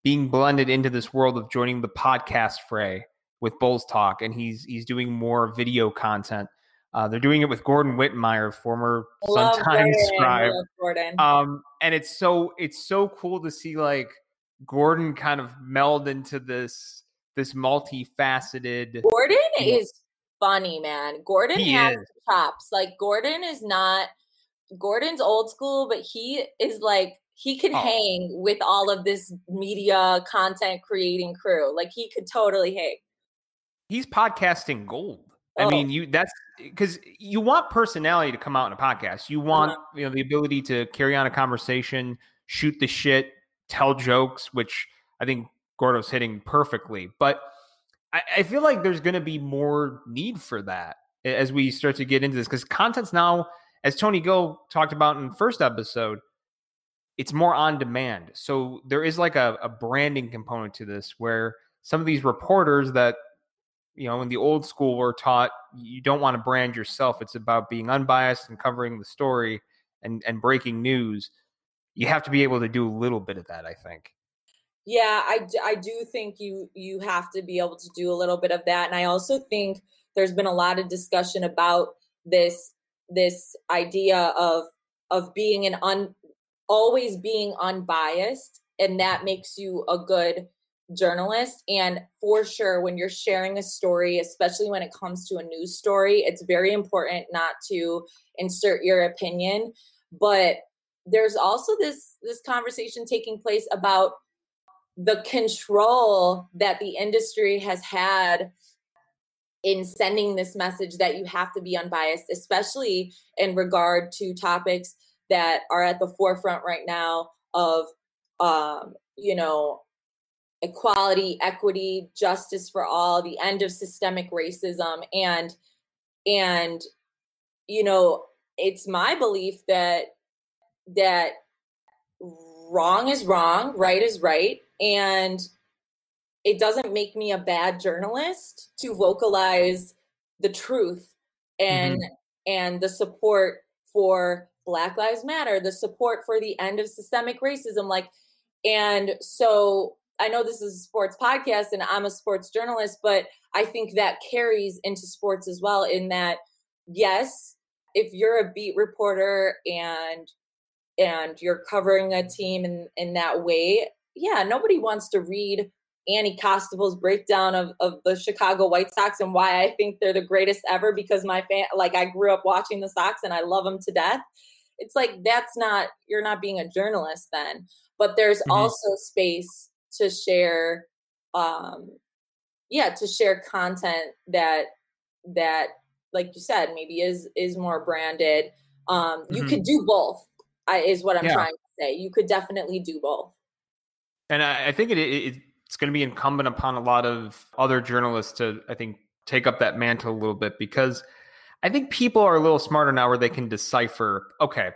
Speaker 1: being blended into this world of joining the podcast fray with Bulls Talk, and he's he's doing more video content. Uh, they're doing it with Gordon Wittenmyer, former Sun Times scribe. Um, and it's so it's so cool to see like Gordon kind of meld into this this multifaceted.
Speaker 2: Gordon is funny, man. Gordon he has is. chops. Like Gordon is not. Gordon's old school, but he is like he could oh. hang with all of this media content creating crew. Like he could totally hang.
Speaker 1: He's podcasting gold. Oh. I mean, you that's because you want personality to come out in a podcast. You want uh-huh. you know the ability to carry on a conversation, shoot the shit, tell jokes, which I think Gordo's hitting perfectly. But I, I feel like there's going to be more need for that as we start to get into this because content's now, as Tony Go talked about in the first episode, it's more on demand. So there is like a, a branding component to this where some of these reporters that you know in the old school were taught you don't want to brand yourself it's about being unbiased and covering the story and and breaking news you have to be able to do a little bit of that i think
Speaker 2: yeah I, I do think you you have to be able to do a little bit of that and i also think there's been a lot of discussion about this this idea of of being an un always being unbiased and that makes you a good journalist and for sure when you're sharing a story especially when it comes to a news story it's very important not to insert your opinion but there's also this this conversation taking place about the control that the industry has had in sending this message that you have to be unbiased especially in regard to topics that are at the forefront right now of um, you know equality equity justice for all the end of systemic racism and and you know it's my belief that that wrong is wrong, right is right, and it doesn't make me a bad journalist to vocalize the truth and mm-hmm. and the support for Black Lives Matter, the support for the end of systemic racism like and so I know this is a sports podcast and I'm a sports journalist, but I think that carries into sports as well in that yes, if you're a beat reporter and and you're covering a team in, in that way, yeah, nobody wants to read Annie Costabile's breakdown of, of the Chicago White Sox and why I think they're the greatest ever because my fan, like I grew up watching the Sox and I love them to death. It's like, that's not, you're not being a journalist then. But there's mm-hmm. also space to share um yeah to share content that that like you said maybe is is more branded um you mm-hmm. could do both I, is what i'm yeah. trying to say you could definitely do both
Speaker 1: and i, I think it, it it's going to be incumbent upon a lot of other journalists to i think take up that mantle a little bit because i think people are a little smarter now where they can decipher okay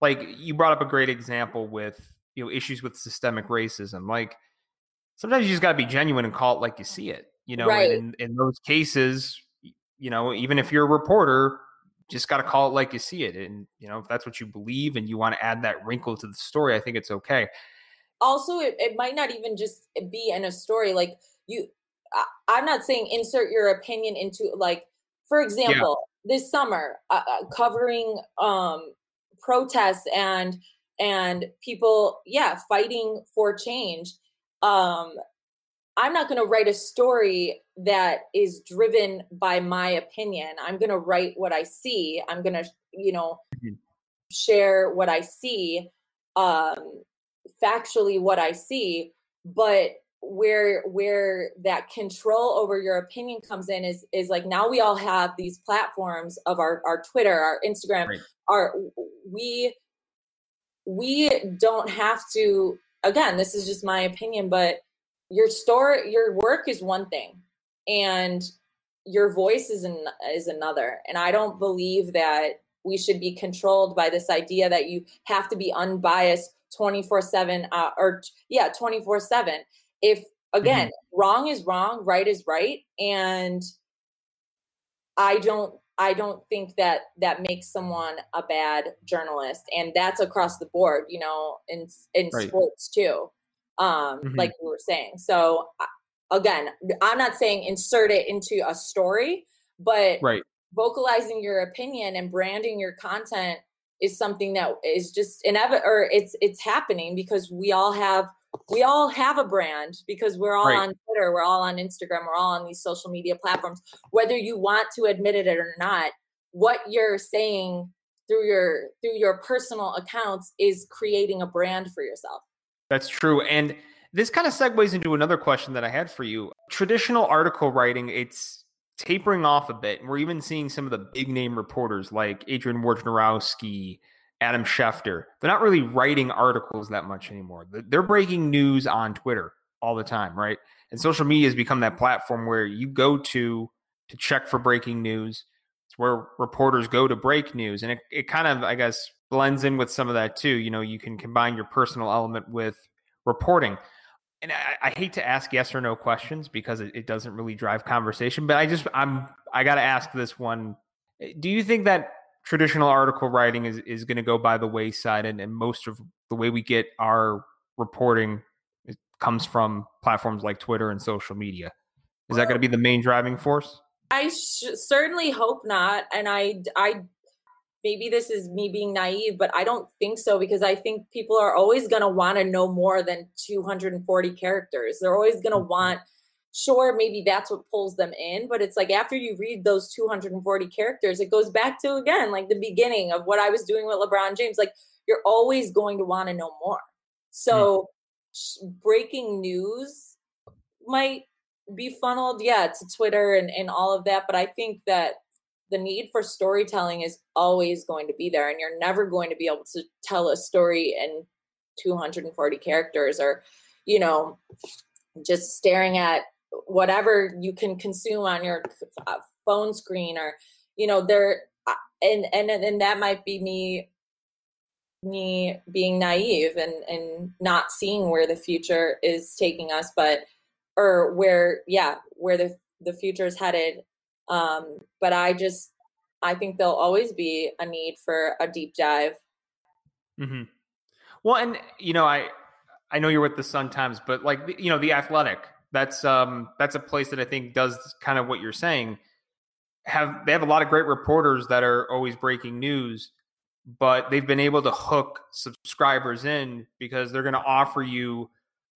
Speaker 1: like you brought up a great example with you know issues with systemic racism. Like sometimes you just got to be genuine and call it like you see it you know right. in, in those cases you know even if you're a reporter just got to call it like you see it. And you know if that's what you believe and you want to add that wrinkle to the story i think it's okay
Speaker 2: also it, it might not even just be in a story like you I, am not saying insert your opinion into like for example yeah. this summer uh, uh, covering um protests and and people yeah fighting for change um i'm not going to write a story that is driven by my opinion i'm going to write what i see i'm going to you know mm-hmm. share what i see um factually what i see but where where that control over your opinion comes in is is like now we all have these platforms of our our twitter our instagram right. our we we don't have to again this is just my opinion but your store your work is one thing and your voice is an, is another and i don't believe that we should be controlled by this idea that you have to be unbiased 24 7 uh, or yeah 24 7 if again mm-hmm. wrong is wrong right is right and i don't i don't think that that makes someone a bad journalist and that's across the board you know in in right. sports too um mm-hmm. like we were saying so again i'm not saying insert it into a story but
Speaker 1: right
Speaker 2: vocalizing your opinion and branding your content is something that is just inevitable or it's it's happening because we all have we all have a brand because we're all right. on Twitter, we're all on Instagram, we're all on these social media platforms. Whether you want to admit it or not, what you're saying through your through your personal accounts is creating a brand for yourself.
Speaker 1: That's true. And this kind of segues into another question that I had for you. Traditional article writing, it's tapering off a bit. And We're even seeing some of the big name reporters like Adrian Wojnarowski, Adam Schefter. They're not really writing articles that much anymore. They're breaking news on Twitter all the time, right? And social media has become that platform where you go to to check for breaking news. It's where reporters go to break news. And it, it kind of, I guess, blends in with some of that too. You know, you can combine your personal element with reporting. And I, I hate to ask yes or no questions because it, it doesn't really drive conversation, but I just I'm I gotta ask this one. Eh, do you think that traditional article writing is, is going to go by the wayside and, and most of the way we get our reporting eh, comes from platforms like twitter and social media is that going to be the main driving force
Speaker 2: i sh- certainly hope not and i i maybe this is me being naive but i don't think so because i think people are always going to want to know more than 240 characters they're always going to mm-hmm. want sure maybe that's what pulls them in but it's like after you read those 240 characters it goes back to again like the beginning of what i was doing with lebron james like you're always going to want to know more so mm. breaking news might be funneled yeah to twitter and, and all of that but i think that the need for storytelling is always going to be there and you're never going to be able to tell a story in 240 characters or you know just staring at whatever you can consume on your uh, phone screen or you know there uh, and and and that might be me me being naive and and not seeing where the future is taking us but or where yeah where the the future is headed um but i just i think there'll always be a need for a deep dive
Speaker 1: mm-hmm. well and you know i i know you're with the sun times but like you know the athletic that's um that's a place that I think does kind of what you're saying. Have they have a lot of great reporters that are always breaking news, but they've been able to hook subscribers in because they're going to offer you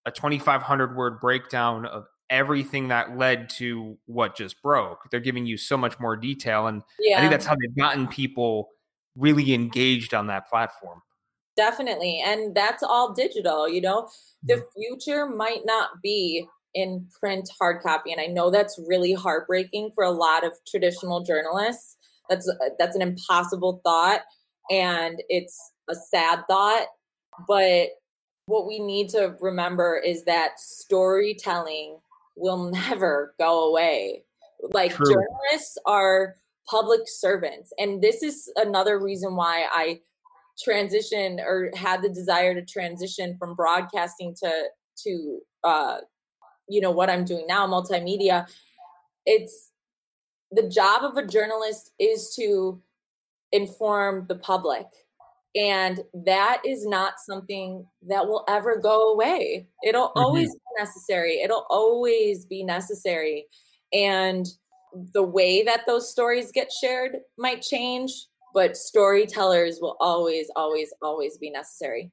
Speaker 1: a 2500 word breakdown of everything that led to what just broke. They're giving you so much more detail and yeah. I think that's how they've gotten people really engaged on that platform.
Speaker 2: Definitely. And that's all digital, you know. The mm-hmm. future might not be in print hard copy and i know that's really heartbreaking for a lot of traditional journalists that's that's an impossible thought and it's a sad thought but what we need to remember is that storytelling will never go away like True. journalists are public servants and this is another reason why i transition or had the desire to transition from broadcasting to to uh you know what i'm doing now multimedia it's the job of a journalist is to inform the public and that is not something that will ever go away it'll mm-hmm. always necessary it'll always be necessary and the way that those stories get shared might change but storytellers will always, always, always be necessary.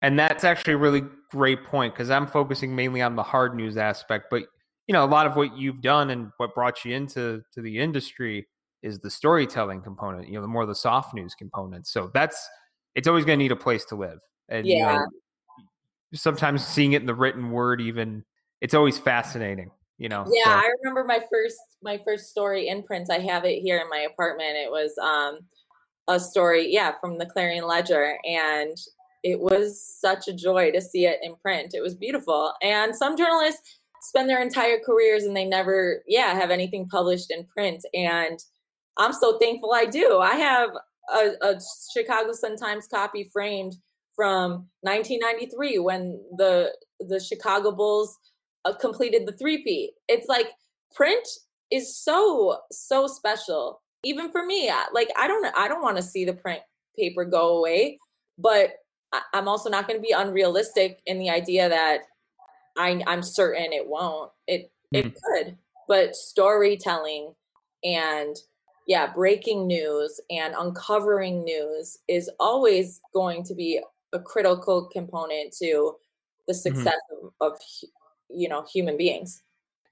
Speaker 1: And that's actually a really great point because I'm focusing mainly on the hard news aspect. But you know, a lot of what you've done and what brought you into to the industry is the storytelling component. You know, the more the soft news component. So that's it's always going to need a place to live. And yeah. You know, sometimes seeing it in the written word, even it's always fascinating. You know.
Speaker 2: Yeah, so. I remember my first my first story in print. I have it here in my apartment. It was um a story, yeah, from the Clarion Ledger. And it was such a joy to see it in print. It was beautiful. And some journalists spend their entire careers and they never, yeah, have anything published in print. And I'm so thankful I do. I have a, a Chicago Sun Times copy framed from 1993 when the the Chicago Bulls uh, completed the three-peat. It's like print is so so special. Even for me like i don't i don't want to see the print paper go away but i'm also not going to be unrealistic in the idea that I, i'm certain it won't. It it could but storytelling and yeah breaking news and uncovering news is always going to be a critical component to the mm-hmm. success mm-hmm. of, of you know human beings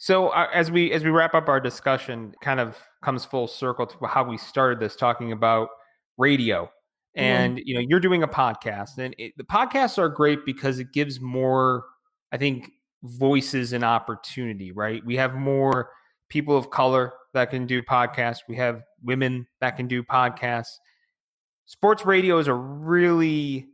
Speaker 1: so uh, as we as we wrap up our discussion, kind of comes full circle to how we started this, talking about radio. Mm-hmm. And you know, you're doing a podcast, and it, the podcasts are great because it gives more, I think, voices and opportunity. Right? We have more people of color that can do podcasts. We have women that can do podcasts. Sports radio is a really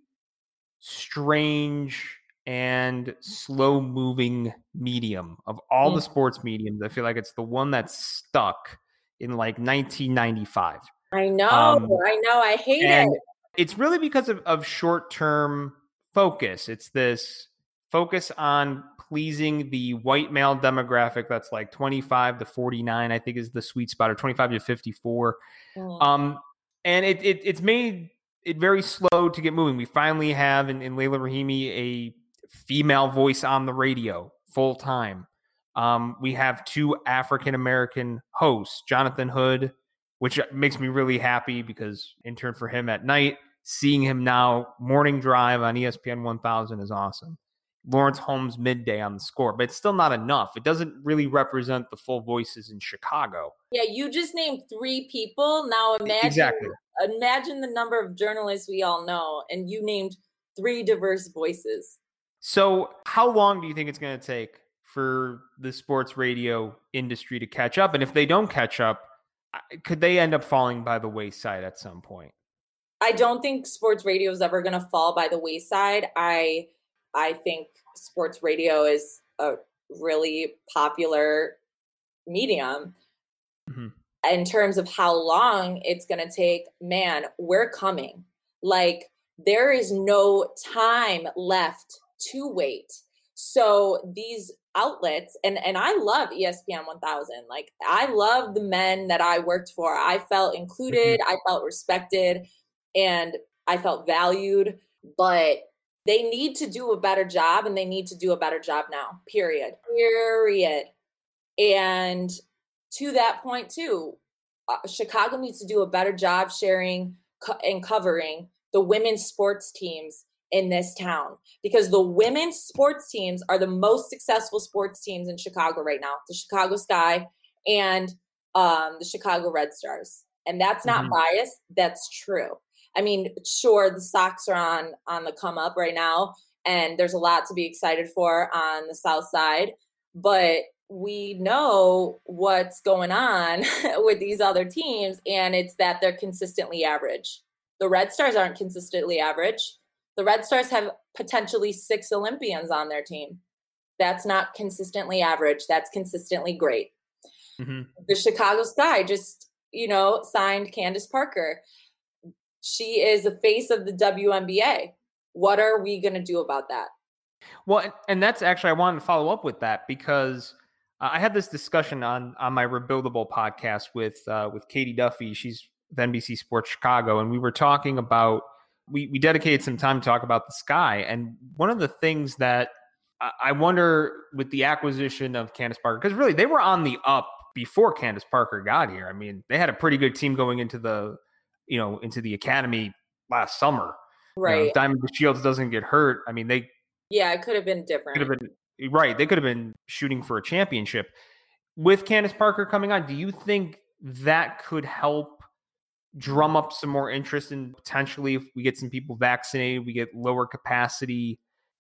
Speaker 1: strange and slow moving medium of all the mm. sports mediums. I feel like it's the one that's stuck in like 1995. I know.
Speaker 2: Um, I know. I hate it.
Speaker 1: It's really because of, of short term focus. It's this focus on pleasing the white male demographic that's like 25 to 49, I think is the sweet spot, or 25 to 54. Mm. Um, and it, it it's made it very slow to get moving. We finally have in, in Leila Rahimi a female voice on the radio full time. Um, we have two African American hosts, Jonathan Hood, which makes me really happy because intern for him at night. Seeing him now morning drive on ESPN 1000 is awesome. Lawrence Holmes midday on the score, but it's still not enough. It doesn't really represent the full voices in Chicago.
Speaker 2: Yeah, you just named three people. Now imagine exactly. Imagine the number of journalists we all know, and you named three diverse voices.
Speaker 1: So, how long do you think it's going to take for the sports radio industry to catch up? And if they don't catch up, could they end up falling by the wayside at some point?
Speaker 2: I don't think sports radio is ever going to fall by the wayside. I I think sports radio is a really popular medium. Mm-hmm. In terms of how long it's going to take, man, we're coming. Like there is no time left to wait. So these outlets and and I love ESPN 1000. Like I love the men that I worked for. I felt included, mm-hmm. I felt respected and I felt valued, but they need to do a better job and they need to do a better job now. Period. Period. And to that point too, uh, Chicago needs to do a better job sharing co- and covering the women's sports teams in this town because the women's sports teams are the most successful sports teams in Chicago right now. The Chicago Sky and um, the Chicago Red Stars. And that's not mm-hmm. biased, that's true. I mean, sure, the Sox are on on the come up right now, and there's a lot to be excited for on the South Side. but we know what's going on with these other teams, and it's that they're consistently average. The Red Stars aren't consistently average. The Red Stars have potentially six Olympians on their team. That's not consistently average. That's consistently great. Mm-hmm. The Chicago Sky just, you know, signed Candace Parker. She is the face of the WNBA. What are we going to do about that?
Speaker 1: Well, and that's actually I wanted to follow up with that because uh, I had this discussion on on my Rebuildable podcast with uh, with Katie Duffy. She's with NBC Sports Chicago, and we were talking about we we dedicated some time to talk about the sky. And one of the things that I wonder with the acquisition of Candace Parker, because really they were on the up before Candace Parker got here. I mean, they had a pretty good team going into the you know into the academy last summer.
Speaker 2: Right.
Speaker 1: You know, if Diamond DeShields doesn't get hurt, I mean they.
Speaker 2: Yeah, it could have been different.
Speaker 1: Could have been Eh, right. They could have been shooting for a championship. With Candace Parker coming on, do you think that could help drum up some more interest in potentially if we get some people vaccinated, we get lower capacity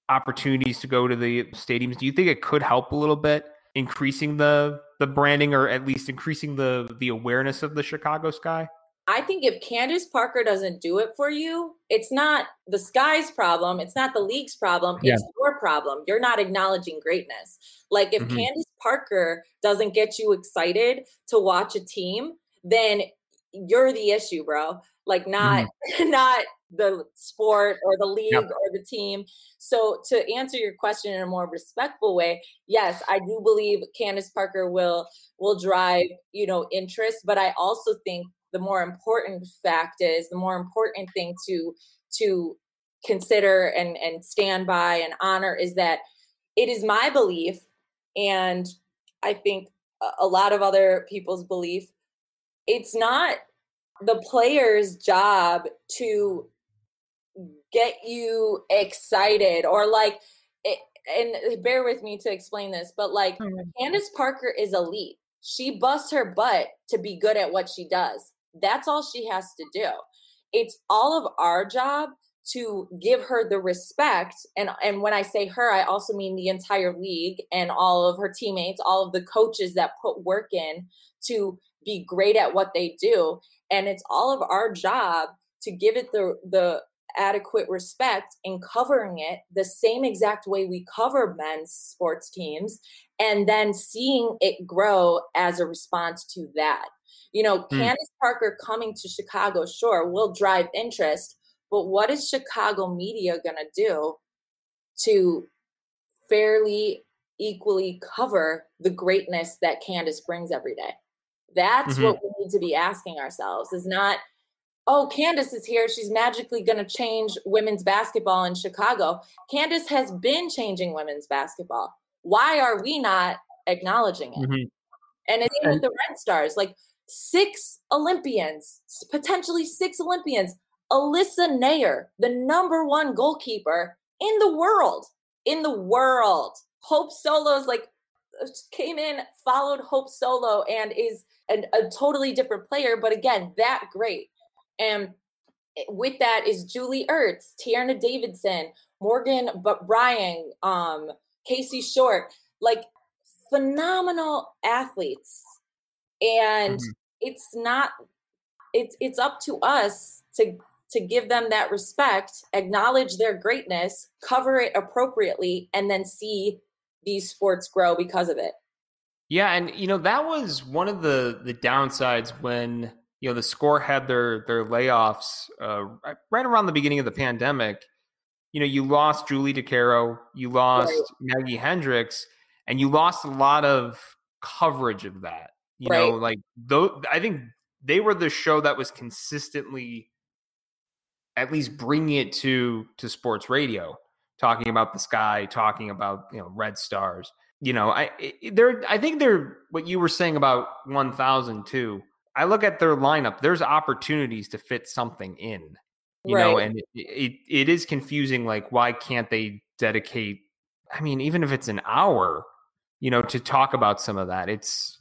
Speaker 1: opportunities to go to the stadiums. Do you think it could help a little bit increasing the the branding or at least increasing the the awareness of the Chicago Sky?
Speaker 2: I think if Candace Parker doesn't do it for you, it's not the sky's problem. It's not the league's problem. It's your problem. You're not acknowledging greatness. Like if mm-hmm. Candace Parker doesn't get you excited to watch a team, then you're the issue, bro. Like not mm. not the sport or the league yep. or the team. So to answer your question in a more respectful way, yes, I do believe Candace Parker will will drive, you know, interest, but I also think the more important fact is the more important thing to to consider and and stand by and honor is that it is my belief and I think a lot of other people's belief it's not the player's job to get you excited or like it, and bear with me to explain this but like mm-hmm. Candace Parker is elite she busts her butt to be good at what she does that's all she has to do. It's all of our job to give her the respect and and when i say her i also mean the entire league and all of her teammates all of the coaches that put work in to be great at what they do. And it's all of our job to give it the the adequate respect in covering it the same exact way we cover men's sports teams and then seeing it grow as a response to that you know mm. candace parker coming to chicago sure will drive interest but what is chicago media going to do to fairly equally cover the greatness that candace brings every day that's mm-hmm. what we need to be asking ourselves is not, oh, Candace is here. She's magically going to change women's basketball in Chicago. Candace has been changing women's basketball. Why are we not acknowledging it? Mm-hmm. And it's with the Red Stars, like six Olympians, potentially six Olympians. Alyssa Naeher, the number one goalkeeper in the world, in the world. Hope Solo's like uh, came in, followed Hope Solo, and is and a totally different player, but again, that great. And with that is Julie Ertz, Tierna Davidson, Morgan but Brian, um, Casey Short, like phenomenal athletes. And mm-hmm. it's not it's it's up to us to to give them that respect, acknowledge their greatness, cover it appropriately, and then see these sports grow because of it.
Speaker 1: Yeah, and you know that was one of the the downsides when you know the score had their their layoffs uh, right around the beginning of the pandemic. You know, you lost Julie DiCaro, you lost right. Maggie Hendricks, and you lost a lot of coverage of that. You right. know, like though I think they were the show that was consistently at least bringing it to to sports radio, talking about the sky, talking about you know Red Stars you know, I they're I think they're what you were saying about 1000 too. I look at their lineup, there's opportunities to fit something in. You right. know, and it, it it is confusing like why can't they dedicate I mean, even if it's an hour, you know, to talk about some of that. It's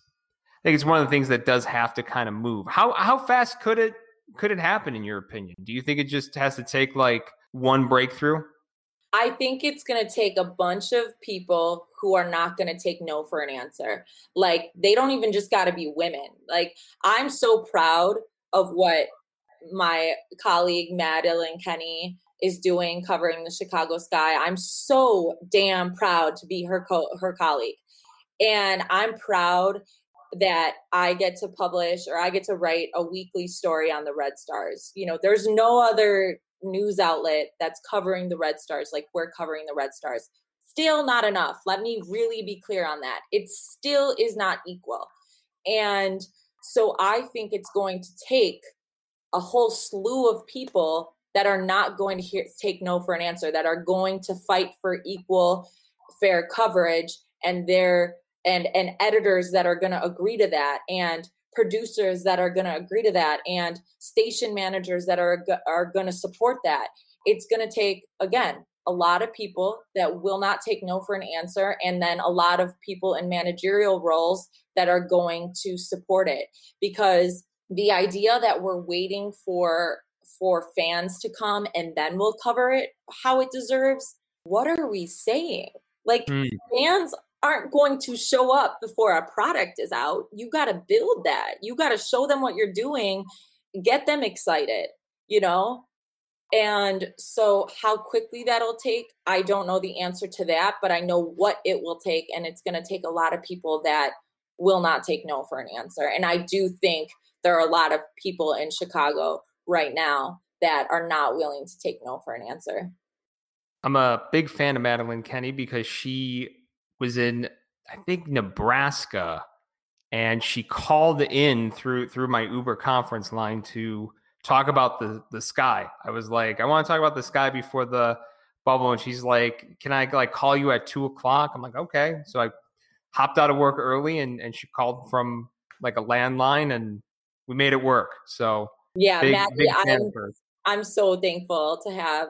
Speaker 1: think it's one of the things that does have to kind of move. How how fast could it could it happen in your opinion? Do you think it just has to take like one breakthrough?
Speaker 2: I think it's going to take a bunch of people who are not going to take no for an answer. Like, they don't even just got to be women. Like, I'm so proud of what my colleague, Madeline Kenney is doing covering the Chicago Sky. I'm so damn proud to be her co- her colleague. And I'm proud that I get to publish or I get to write a weekly story on the Red Stars. You know, there's no other news outlet that's covering the Red Stars like we're covering the Red Stars. Still not enough. Let me really be clear on that. It still is not equal. And so I think it's going to take a whole slew of people that are not going to hear, take no for an answer, that are going to fight for equal, fair coverage, and their and and editors that are going to agree to that, and producers that are going to agree to that and station managers that are are going to support that. It's going to take again a lot of people that will not take no for an answer and then a lot of people in managerial roles that are going to support it. Because the idea that we're waiting for for fans to come and then we'll cover it how it deserves what are we saying? Like mm. fans aren't going to show up before a product is out. You got to build that. You got to show them what you're doing, get them excited, you know? And so, how quickly that'll take, I don't know the answer to that, but I know what it will take. And it's going to take a lot of people that will not take no for an answer. And I do think there are a lot of people in Chicago right now that are not willing to take no for an answer.
Speaker 1: I'm a big fan of Madeline Kenney because she was in I think Nebraska, and she called in through through my Uber conference line to talk about the the sky. I was like, I want to talk about the sky before the bubble, and she's like, Can I like call you at two o'clock? I'm like, okay. So I hopped out of work early, and and she called from like a landline, and we made it work. So
Speaker 2: yeah, big, Maggie, big I'm, I'm so thankful to have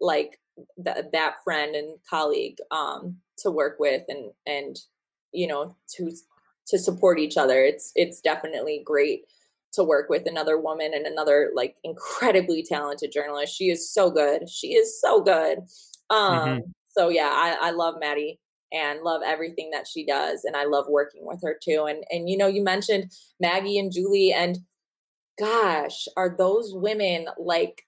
Speaker 2: like th- that friend and colleague um, to work with and and you know to to support each other. It's it's definitely great to work with another woman and another like incredibly talented journalist. She is so good. She is so good. Um, mm-hmm. So yeah, I, I love Maddie and love everything that she does, and I love working with her too. And and you know, you mentioned Maggie and Julie, and gosh, are those women like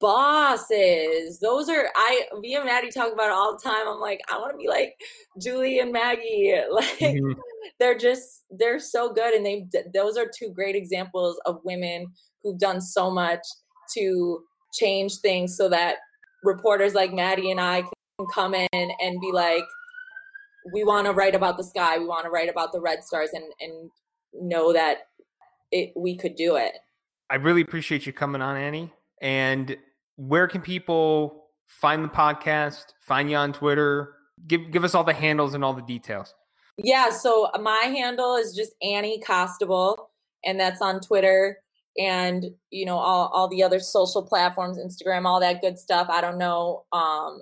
Speaker 2: bosses. Those are I me and Maddie talk about it all the time. I'm like, I want to be like Julie and Maggie. Like mm-hmm. they're just they're so good and they those are two great examples of women who've done so much to change things so that reporters like Maddie and I can come in and be like we want to write about the sky, we want to write about the red stars and and know that it we could do it.
Speaker 1: I really appreciate you coming on, Annie. And where can people find the podcast, find you on Twitter? Give give us all the handles and all the details.
Speaker 2: Yeah, so my handle is just Annie Costabile, and that's on Twitter and you know all, all the other social platforms instagram all that good stuff i don't know um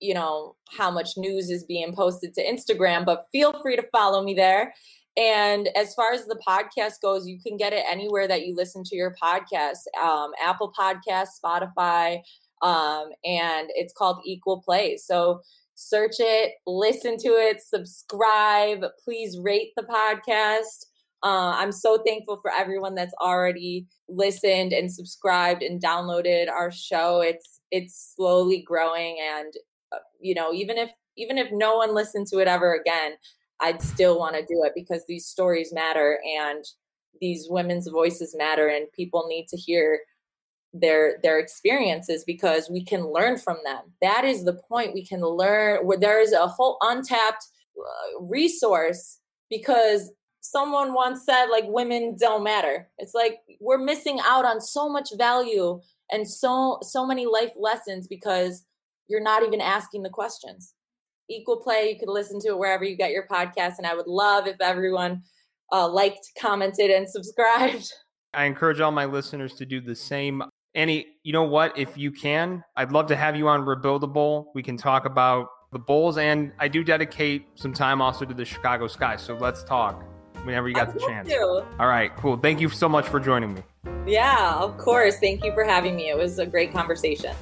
Speaker 2: you know how much news is being posted to instagram but feel free to follow me there and as far as the podcast goes, you can get it anywhere that you listen to your podcast um, Apple Podcasts, Spotify, um, and it's called Equal Play. So search it, listen to it, subscribe. Please rate the podcast. Uh, I'm so thankful for everyone that's already listened and subscribed and downloaded our show. It's it's slowly growing, and uh, you know, even if even if no one listens to it ever again, I'd still want to do it because these stories matter and these women's voices matter and people need to hear their their experiences because we can learn from them. That is the point. We can learn where there is a whole untapped uh, resource because someone once said like women don't matter. It's like we're missing out on so much value and so so many life lessons because you're not even asking the questions equal play. You could listen to it wherever you get your podcast. And I would love if everyone uh, liked, commented, and subscribed.
Speaker 1: I encourage all my listeners to do the same. Annie, you know what? If you can, I'd love to have you on Rebuildable. We can talk about the Bulls, and I do dedicate some time also to the Chicago Sky. So let's talk whenever you got I'd the chance. To. All right, cool. Thank you so much for joining me.
Speaker 2: Yeah, of course. Thank you for having me. It was a great conversation.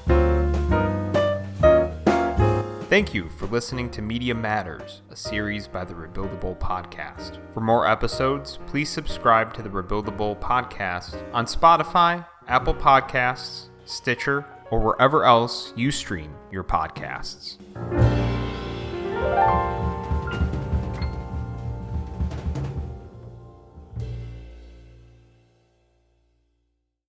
Speaker 1: Thank you for listening to Media Matters, a series by the Rebuildable Podcast. For more episodes, please subscribe to the Rebuildable Podcast on Spotify, Apple Podcasts, Stitcher, or wherever else you stream your podcasts.